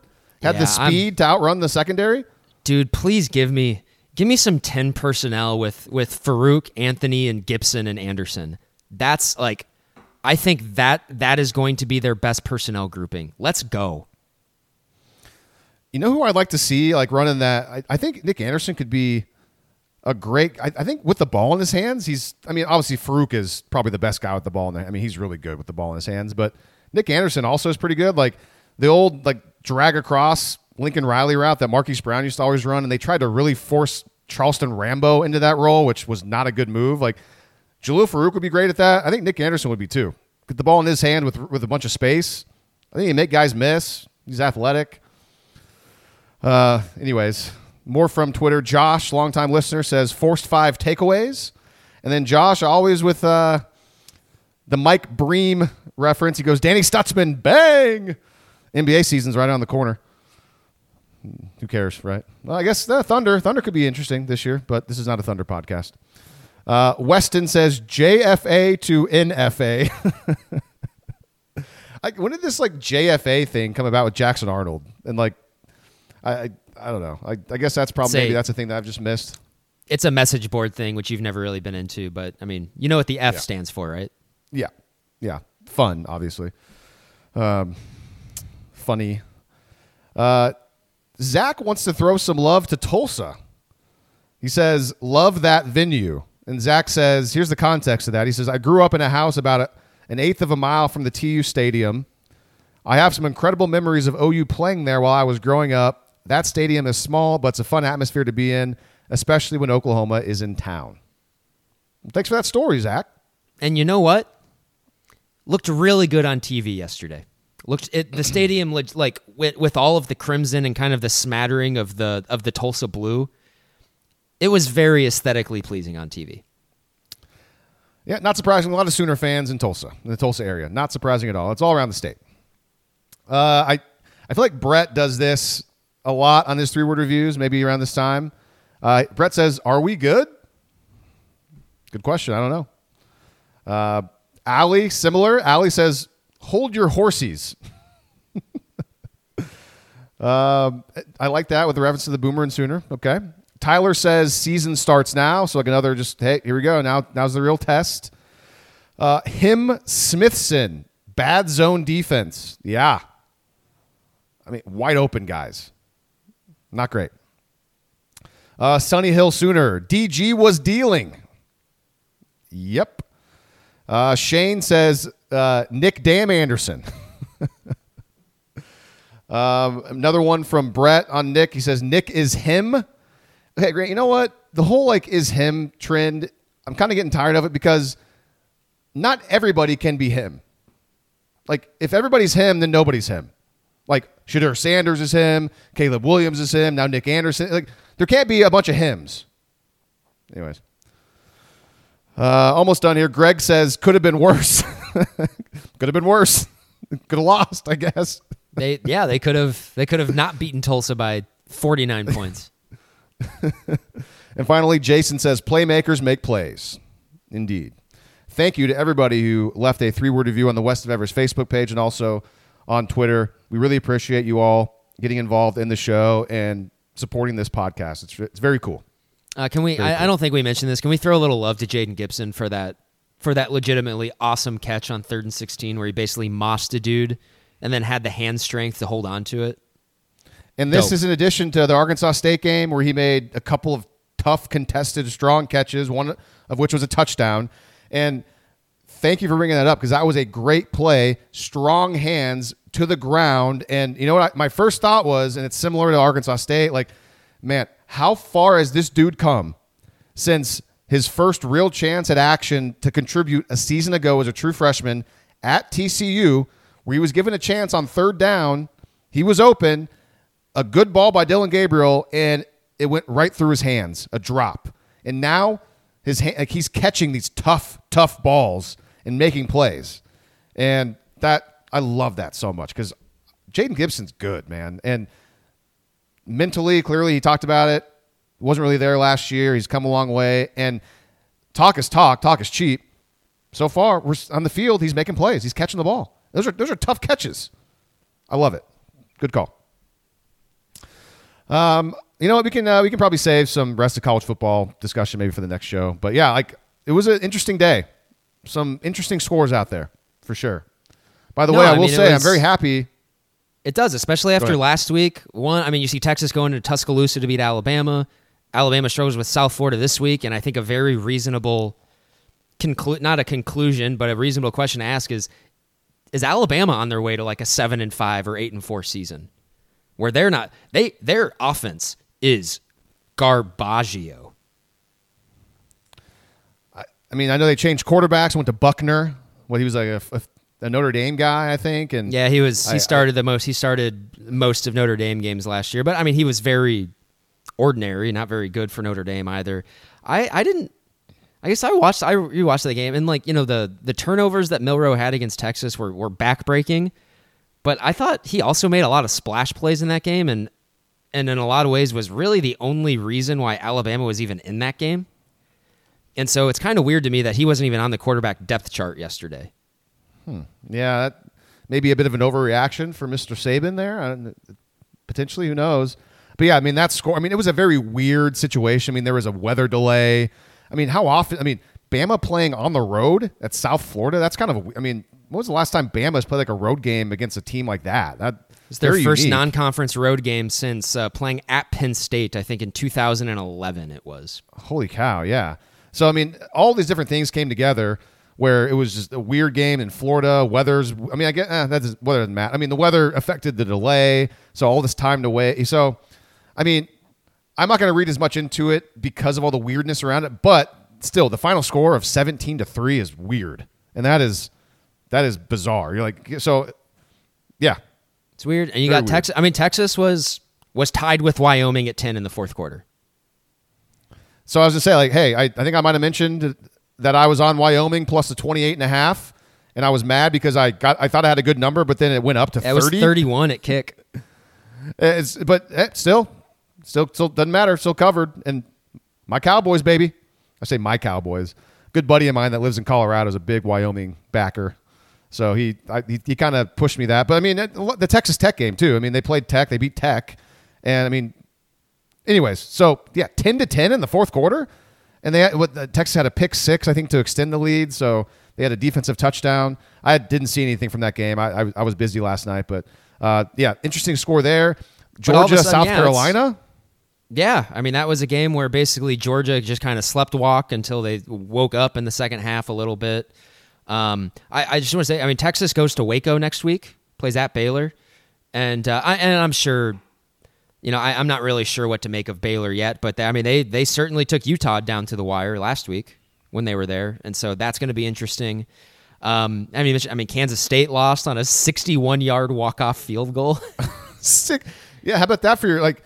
Had Yeah, the I'm- speed to outrun the secondary. dude please give me Give me some 10 personnel with with Farooq, Anthony and Gibson and Anderson. That's like I think that that is going to be their best personnel grouping. Let's go. You know who I'd like to see like running that? I, I think Nic Anderson could be a great. I, I, think with the ball in his hands, he's. I mean, obviously Farooq is probably the best guy with the ball in. The, I mean, he's really good with the ball in his hands. But Nic Anderson also is pretty good. Like the old like drag across Lincoln Riley route that Marquise Brown used to always run, and they tried to really force Charleston Rambo into that role, which was not a good move. Like Jalil Farooq would be great at that. I think Nic Anderson would be too. Get the ball in his hand with with a bunch of space. I think he make guys miss. He's athletic. Uh, anyways, more from Twitter. Josh, longtime listener, says forced five takeaways, and then Josh always with uh, the Mike Breen reference. He goes, Danny Stutsman, bang! NBA season's right on the corner. Who cares, right? Well, I guess the Thunder. Thunder could be interesting this year, but this is not a Thunder podcast. Uh, Weston says JFA to NFA. I, when did this like JFA thing come about with Jackson Arnold? And like, I I, I don't know. I, I guess that's probably Say- maybe that's a thing that I've just missed. It's a message board thing which you've never really been into, but I mean, you know what the F Yeah. stands for, right? Yeah, yeah, fun, obviously. Um, funny. Uh, Zach wants to throw some love to Tulsa. He says, "Love that venue." And Zach says, "Here's the context of that." He says, "I grew up in a house about a, an eighth of a mile from the TU stadium. I have some incredible memories of OU playing there while I was growing up. That stadium is small, but it's a fun atmosphere to be in, especially when Oklahoma is in town." Thanks for that story, Zach. And you know what? Looked really good on TV yesterday. Looked it, the stadium like with, with all of the crimson and kind of the smattering of the of the Tulsa blue. It was very aesthetically pleasing on TV. Yeah, not surprising. A lot of Sooner fans in Tulsa, in the Tulsa area. Not surprising at all. It's all around the state. Uh, I I feel like Brett does this a lot on his three word reviews. Maybe around this time. Uh, Brett says, "Are we good?" Good question. I don't know. Uh, Allie, similar. Allie says, "Hold your horsies." Um, I like that with the reference to the Boomer and Sooner. Okay. Tyler says season starts now, so like another just hey, here we go. Now now's the real test. Uh, him Smithson, bad zone defense. Yeah. I mean, wide open guys. Not great. Uh, Sunny Hill Sooner. DG was dealing. Yep. Uh, Shane says uh, Nic Dam Anderson. Um, another one from Brett on Nic. He says Nic is him. Okay, great. You know what? The whole like is him trend. I'm kind of getting tired of it because not everybody can be him. Like if everybody's him, then nobody's him. Like Shedeur Sanders is him. Caleb Williams is him. Now Nic Anderson. Like there can't be a bunch of hims. Anyways. Uh, almost done here. Greg says could have been worse. could have been worse. could have lost, I guess. They yeah, they could have they could have not beaten Tulsa by 49 points. And finally, Jason says, Playmakers make plays. Indeed. Thank you to everybody who left a three word review on the West of Everest Facebook page and also on Twitter. We really appreciate you all getting involved in the show and supporting this podcast. It's, it's very cool. Uh, can we? I, I don't think we mentioned this. Can we throw a little love to Jayden Gibson for that for that legitimately awesome catch on third and sixteen, where he basically mossed a dude and then had the hand strength to hold on to it. And this Dope. is in addition to the Arkansas State game where he made a couple of tough, contested, strong catches, one of which was a touchdown. And thank you for bringing that up because that was a great play. Strong hands to the ground. And you know what? I, my first thought was, and it's similar to Arkansas State, like, man, how far has this dude come since his first real chance at action to contribute a season ago as a true freshman at TCU, where he was given a chance on third down? He was open. A good ball by Dillon Gabriel, and it went right through his hands, a drop. And now his hand, like he's catching these tough, tough balls and making plays, and that I love that so much because Jayden Gibson's good, man, and mentally, clearly, he talked about it. wasn't really there last year. He's come a long way, and talk is talk. Talk is cheap. So far, we're on the field. He's making plays. He's catching the ball. Those are those are tough catches. I love it. Good call. Um, you know what? We can uh, we can probably save some rest of college football discussion maybe for the next show. But yeah, like it was an interesting day. Some interesting scores out there for sure. By the No, way, I, I will mean, say I'm very happy. It does, especially after last week. One, I mean, you see Texas going to Tuscaloosa to beat Alabama. Alabama struggles with South Florida this week, and I think a very reasonable conclu- not a conclusion, but a reasonable question to ask is: Is Alabama on their way to like a seven and five or eight and four season, where they're not? They their offense is garbaggio. I mean, I know they changed quarterbacks. Went to Buchner. What he was like a, a, a Notre Dame guy, I think. And Yeah, he was. I- He started the most. He started most of Notre Dame games last year, but I mean, he was very ordinary, not very good for Notre Dame either. I I didn't. I guess I watched. I rewatched the game, and like you know the the turnovers that Milroe had against Texas were were backbreaking, but I thought he also made a lot of splash plays in that game, and and in a lot of ways was really the only reason why Alabama was even in that game. And so it's kind of weird to me that he wasn't even on the quarterback depth chart yesterday. Yeah, that may be a bit of an overreaction for Mr. Saban there. Potentially, who knows? But yeah, I mean that score. I mean, it was a very weird situation. I mean, there was a weather delay. I mean, how often? I mean, Bama playing on the road at South Florida. That's kind of. A, I mean, when was the last time Bama's played like a road game against a team like that? That It's their first unique. non-conference road game since uh, playing at Penn State. I think in 2011 it was. Holy cow! Yeah. So I mean, all these different things came together where it was just a weird game in Florida. Weather's. I mean, I get eh, that doesn't weather doesn't matter. I mean, the weather affected the delay, so all this time to wait. So, I mean, I'm not going to read as much into it because of all the weirdness around it. But still, the final score of 17 to three is weird, and that is that is bizarre. You're like, so, yeah. It's weird. And you Very got. Texas. I mean, Texas was was tied with Wyoming at 10 in the fourth quarter. So I was gonna say, like, hey, I, I think I might have mentioned that I was on Wyoming plus the 28 and a half, and I was mad because I got I thought I had a good number, but then it went up to It was 30. 31 at kick. It's, but eh, still, still, still doesn't matter. Still covered, and my Cowboys, baby. I say my Cowboys. Good buddy of mine that lives in Colorado is a big Wyoming backer. So he I, he, he kind of pushed me that. But I mean, it- the Texas Tech game too. I mean, they played Tech, they beat Tech, and I mean, anyways, so yeah, ten to ten in the fourth quarter, and they what the Texas had a pick six, I think, to extend the lead. So they had a defensive touchdown. I didn't see anything from that game. I I, I was busy last night, but uh, yeah, interesting score there. But all of a Georgia, sudden, South yeah, Carolina. Yeah, I mean that was a game where basically Georgia just kind of slept walk until they woke up in the second half a little bit. Um, I, I just want to say, I mean Texas goes to Waco next week, plays at Baylor, and uh, I, and I'm sure, you know, I, I'm not really sure what to make of Baylor yet, but they, I mean they they certainly took Utah down to the wire last week when they were there, and so that's going to be interesting. Um, I mean, I mean Kansas State lost on a 61 yard walk off field goal. Sick. Yeah, how about that for your like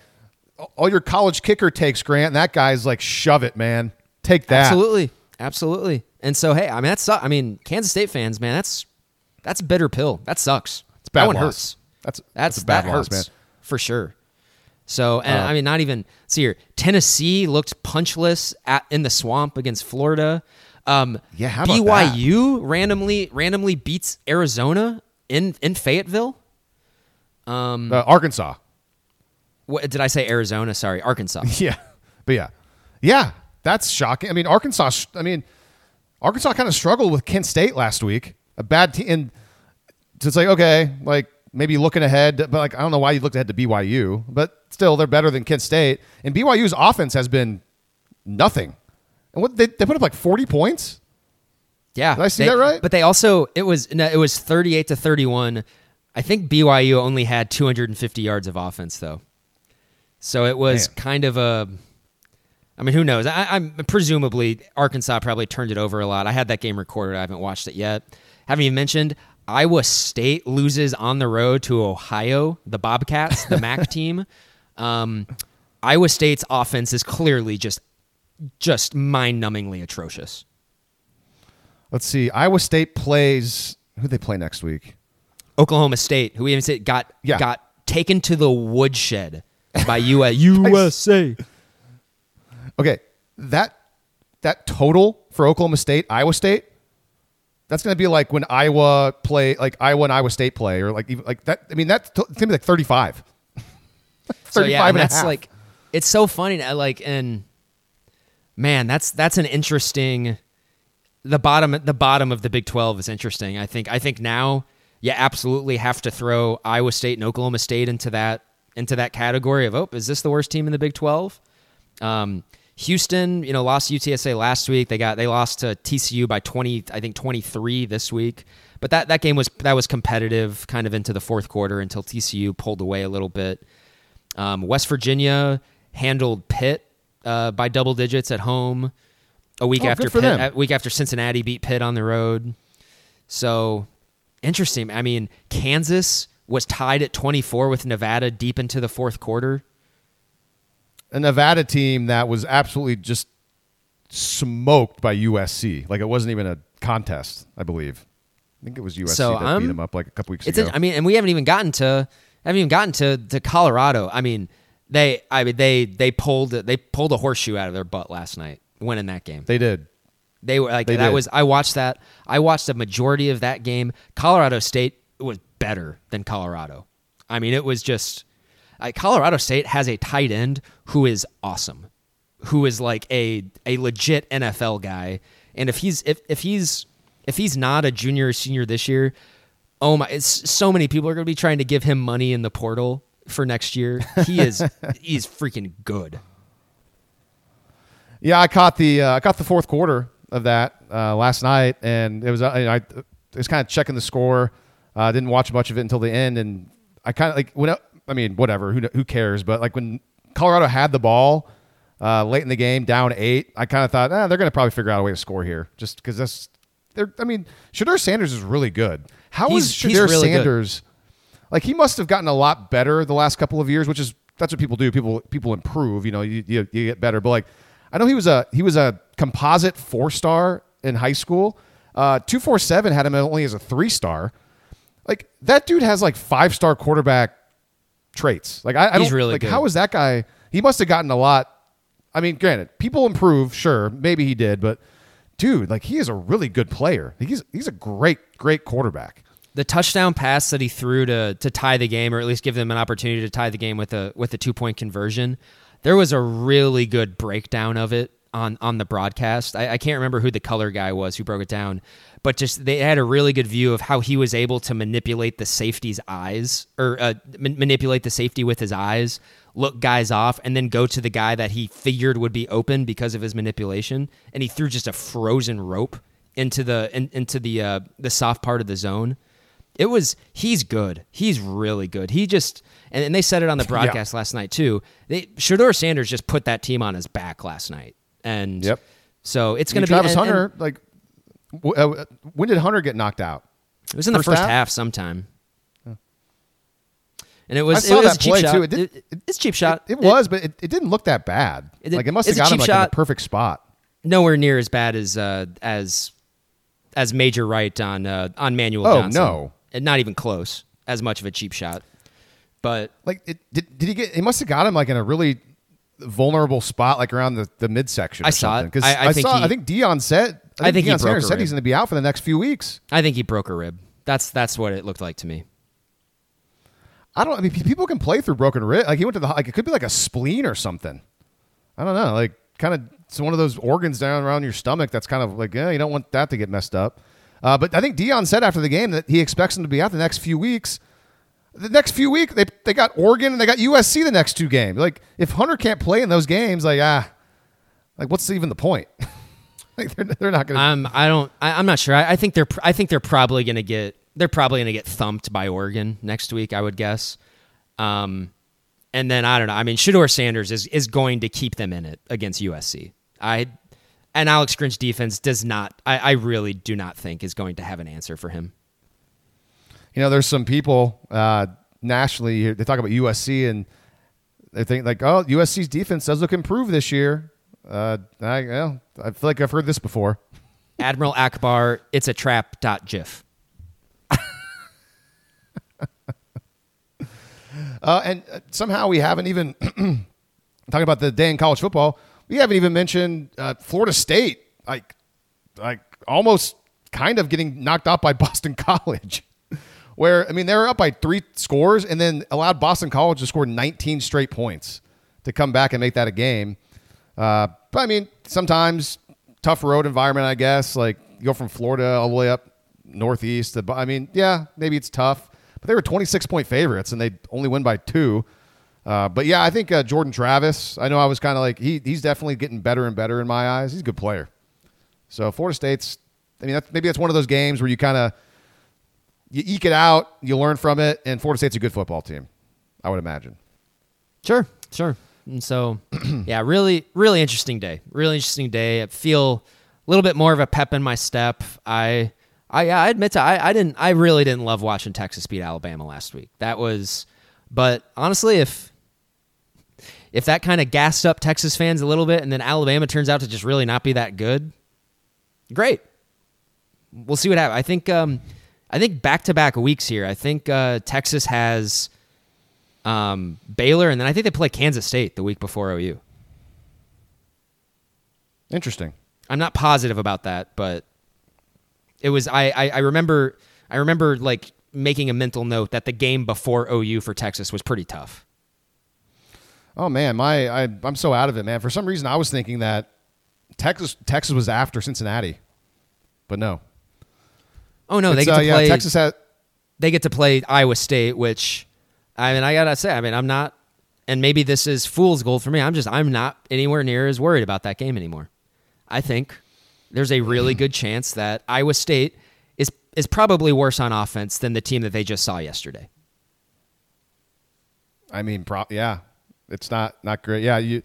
all your college kicker takes, Grant? And that guy's like, shove it, man. Take that. Absolutely, absolutely. And so, hey, I mean, that's I mean, Kansas State fans, man, that's that's a bitter pill. That sucks. It's bad that one loss. hurts. That's That's that's a bad that loss, hurts man. for sure. So, and Uh, I mean, not even see here. Tennessee looked punchless at in the swamp against Florida. Um, Yeah, how about that? BYU randomly randomly beats Arizona in in Fayetteville. Um, Uh, Arkansas. what did I say? Arizona? Sorry, Arkansas. Yeah, but yeah, yeah, that's shocking. I mean, Arkansas. I mean, Arkansas kind of struggled with Kent State last week. A bad team, and it's like okay, like maybe looking ahead, but like I don't know why you looked ahead to BYU, but still they're better than Kent State. And BYU's offense has been nothing. And what they, they put up like forty points. Yeah, Did I see they- that right? But they also it was no, it was thirty eight to thirty one. I think BYU only had two hundred and fifty yards of offense though, so it was Man. kind of a. I mean, who knows? I, I'm presumably Arkansas probably turned it over a lot. I had that game recorded. I haven't watched it yet. Haven't even mentioned Iowa State loses on the road to Ohio, the Bobcats, the MAC team. Um, Iowa State's offense is clearly just just mind-numbingly atrocious. Let's see. Iowa State plays. Who they play next week? Oklahoma State, who we even said got Yeah. got taken to the woodshed by USA. Okay, that that total for Oklahoma State, Iowa State, that's going to be like when Iowa play, like Iowa and Iowa State play, or like even like that. I mean, that's to- it's going to be like thirty-five. So yeah, 35 and and a that's half. like it's so funny. uh, Like, and man, that's that's an interesting. The bottom, the bottom of the Big Twelve is interesting. I think. I think now you absolutely have to throw Iowa State and Oklahoma State into that into that category of oh, is this the worst team in the Big Twelve? Um, Houston, you know, lost UTSA last week. They got they lost to TCU by twenty, I think twenty three this week. But that that game was that was competitive, kind of into the fourth quarter until TCU pulled away a little bit. Um, West Virginia handled Pitt uh, by double digits at home a week Oh, after Pitt, a week after Cincinnati beat Pitt on the road. So interesting. I mean, Kansas was tied at 24 with Nevada deep into the fourth quarter. A Nevada team that was absolutely just smoked by USC. Like it wasn't even a contest, I believe. I think it was USC So, that um, beat them up like a couple weeks It's ago. I mean, and we haven't even gotten to haven't even gotten to, to Colorado. I mean, they I mean they they pulled they pulled a horseshoe out of their butt last night winning that game. they did. They were like They that did. was I watched that. I watched the majority of that game. Colorado State was better than Colorado. I mean, it was just like Colorado State has a tight end who is awesome. Who is like a a legit NFL guy. And if he's if if he's if he's not a junior or senior this year, oh my it's so many people are going to be trying to give him money in the portal for next year. He is he's freaking good. Yeah, I caught the uh, I caught the fourth quarter of that uh, last night, and it was uh, I, I was kind of checking the score. Uh, didn't watch much of it until the end, and I kind of like when I, I mean whatever who who cares, but like when Colorado had the ball uh, late in the game, down eight, I kind of thought ah, they're going to probably figure out a way to score here, just because that's they're. I mean, Shedeur Sanders is really good. How is He's- he's Shedeur really good. Sanders? Like he must have gotten a lot better the last couple of years, which is that's what people do. People people improve. You know, you you, you get better. But like, I know he was a he was a composite four star in high school. Uh, two four seven had him only as a three star. Like that dude has like five star quarterback traits. Like I, I He's don't really like good. how is that guy? He must have gotten a lot. I mean, granted, people improve, sure, maybe he did, but dude, like he is a really good player. He's he's a great great quarterback. the touchdown pass that he threw to to tie the game, or at least give them an opportunity to tie the game with a with a two point conversion, there was a really good breakdown of it on on the broadcast. I, I can't remember who the color guy was who broke it down, but just they had a really good view of how he was able to manipulate the safety's eyes or uh, man- manipulate the safety with his eyes, look guys off, and then go to the guy that he figured would be open because of his manipulation, and he threw just a frozen rope into the in, into the uh, the soft part of the zone. It was he's good. He's really good. He just and, and they said it on the broadcast last night too. They Shedeur Sanders just put that team on his back last night, and Yep. So it's going to be Travis and- and Hunter. like, w- uh, when did Hunter get knocked out? It was in the first first half? half, sometime, and it was I saw it was that a cheap play, shot. too. It did- It- it's a cheap shot. It, was, but it, it didn't look that bad. It like it must have it's got him like in the perfect spot. nowhere near as bad as uh, as as Major Wright on uh, on Manuel Oh, Johnson. no. and not even close. As much of a cheap shot, but Like, it, did did he get? It must have got him like in a really vulnerable spot, like around the, the midsection. Or I saw it. something. 'Cause I- I think saw. he- I think Deion said. I think he Deion broke Sanders said he's going to be out for the next few weeks. I think he broke a rib. That's that's what it looked like to me. I don't. I mean, people can play through broken rib. Like he went to the. Like it could be like a spleen or something. I don't know. Like kind of. It's one of those organs down around your stomach that's kind of like, yeah, you don't want that to get messed up. Uh, but I think Deion said after the game that he expects him to be out the next few weeks. The next few weeks, they they got Oregon and they got USC the next two games. Like if Hunter can't play in those games, like ah, like what's even the point? like they're, they're not going to. Um, I don't. I, I'm not sure. I, I think they're. I think they're probably gonna get. They're probably gonna get thumped by Oregon next week. I would guess. Um, and then I don't know. I mean, Shedeur Sanders is is going to keep them in it against USC. I and Alex Grinch defense does not. I, I really do not think is going to have an answer for him. You know, there's some people uh, nationally they talk about USC and they think like, oh, USC's defense does look improved this year. Uh, I, I feel like I've heard this before. Admiral Ackbar, it's a trap. Dot GIF. Uh, and uh, somehow we haven't even talking about the day in college football. We haven't even mentioned uh, Florida State, like, like almost kind of getting knocked out by Boston College. Where I mean, they were up by three scores and then allowed Boston College to score 19 straight points. to come back and make that a game. Uh, but I mean, sometimes tough road environment, I guess. Like you go from Florida all the way up northeast. To, I mean, yeah, maybe it's tough, but they were 26 point favorites and they only win by two. Uh, but yeah, I think uh, Jordan Travis. I know I was kind of like he, he's definitely getting better and better in my eyes. He's a good player. So Florida State's. I mean, that's, maybe that's one of those games where you kind of you eke it out, you learn from it, and Florida State's a good football team. I would imagine. Sure, sure. And so, yeah, really, really interesting day. Really interesting day. I feel a little bit more of a pep in my step. I, I, yeah, I admit to, I, I didn't, I really didn't love watching Texas beat Alabama last week. That was, but honestly, if, if that kind of gassed up Texas fans a little bit, and then Alabama turns out to just really not be that good, great. We'll see what happens. I think, um, I think back to back weeks here. I think uh, Texas has um, Baylor, and then I think they play Kansas State the week before OU. Interesting. I'm not positive about that, but it was. I, I, I remember. I remember like making a mental note that the game before OU for Texas was pretty tough. Oh man, my I, I'm so out of it, man. For some reason, I was thinking that Texas Texas was after Cincinnati, but no. Oh no, they It's, get uh, to yeah, play. Texas had. they get to play Iowa State, which I mean, I gotta say, I mean, I'm not, and maybe this is fool's gold for me. I'm just, I'm not anywhere near as worried about that game anymore. I think there's a really good chance that Iowa State is is probably worse on offense than the team that they just saw yesterday. I mean, pro, yeah, it's not not great. Yeah, you.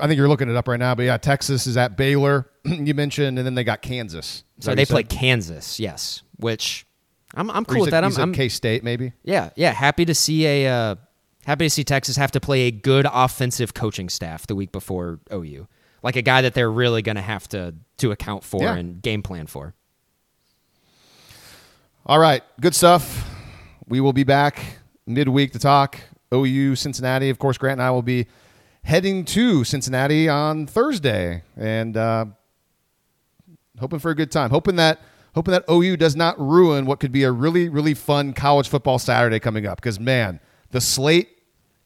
I think you're looking it up right now, but yeah, Texas is at Baylor. you mentioned, and then they got Kansas. Is So they play said? Kansas, yes, which I'm I'm cool with that. I'm, I'm K State maybe. yeah, yeah, happy to see a uh, happy to see Texas have to play a good offensive coaching staff the week before OU, like a guy that they're really going to have to to account for Yeah. and game plan for. All right, good stuff. We will be back midweek to talk OU Cincinnati. Of course, Grant and I will be heading to Cincinnati on Thursday, and uh, hoping for a good time. Hoping that hoping that OU does not ruin what could be a really really fun college football Saturday coming up. Because man, the slate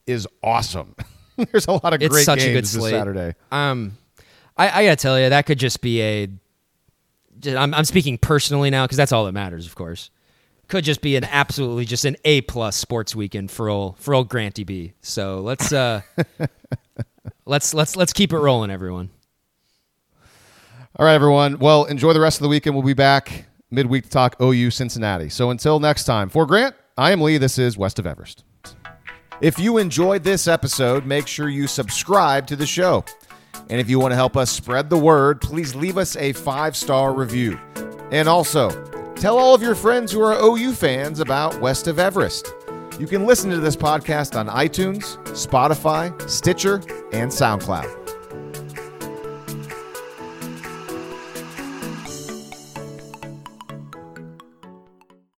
is awesome. There's a lot of It's great such a good games this slate. Saturday. Um, I, I gotta tell you, that could just be a. I'm, I'm speaking personally now because that's all that matters, of course. Could just be an absolutely just an A plus sports weekend for old for old Granty B. So let's uh, let's let's let's keep it rolling, everyone. All right, everyone. Well, enjoy the rest of the weekend. We'll be back midweek to talk OU Cincinnati. So until next time, for Grant, I am Lee. This is West of Everest. If you enjoyed this episode, make sure you subscribe to the show. And if you want to help us spread the word, please leave us a five star review. And also, tell all of your friends who are OU fans about West of Everest. You can listen to this podcast on iTunes, Spotify, Stitcher, and SoundCloud.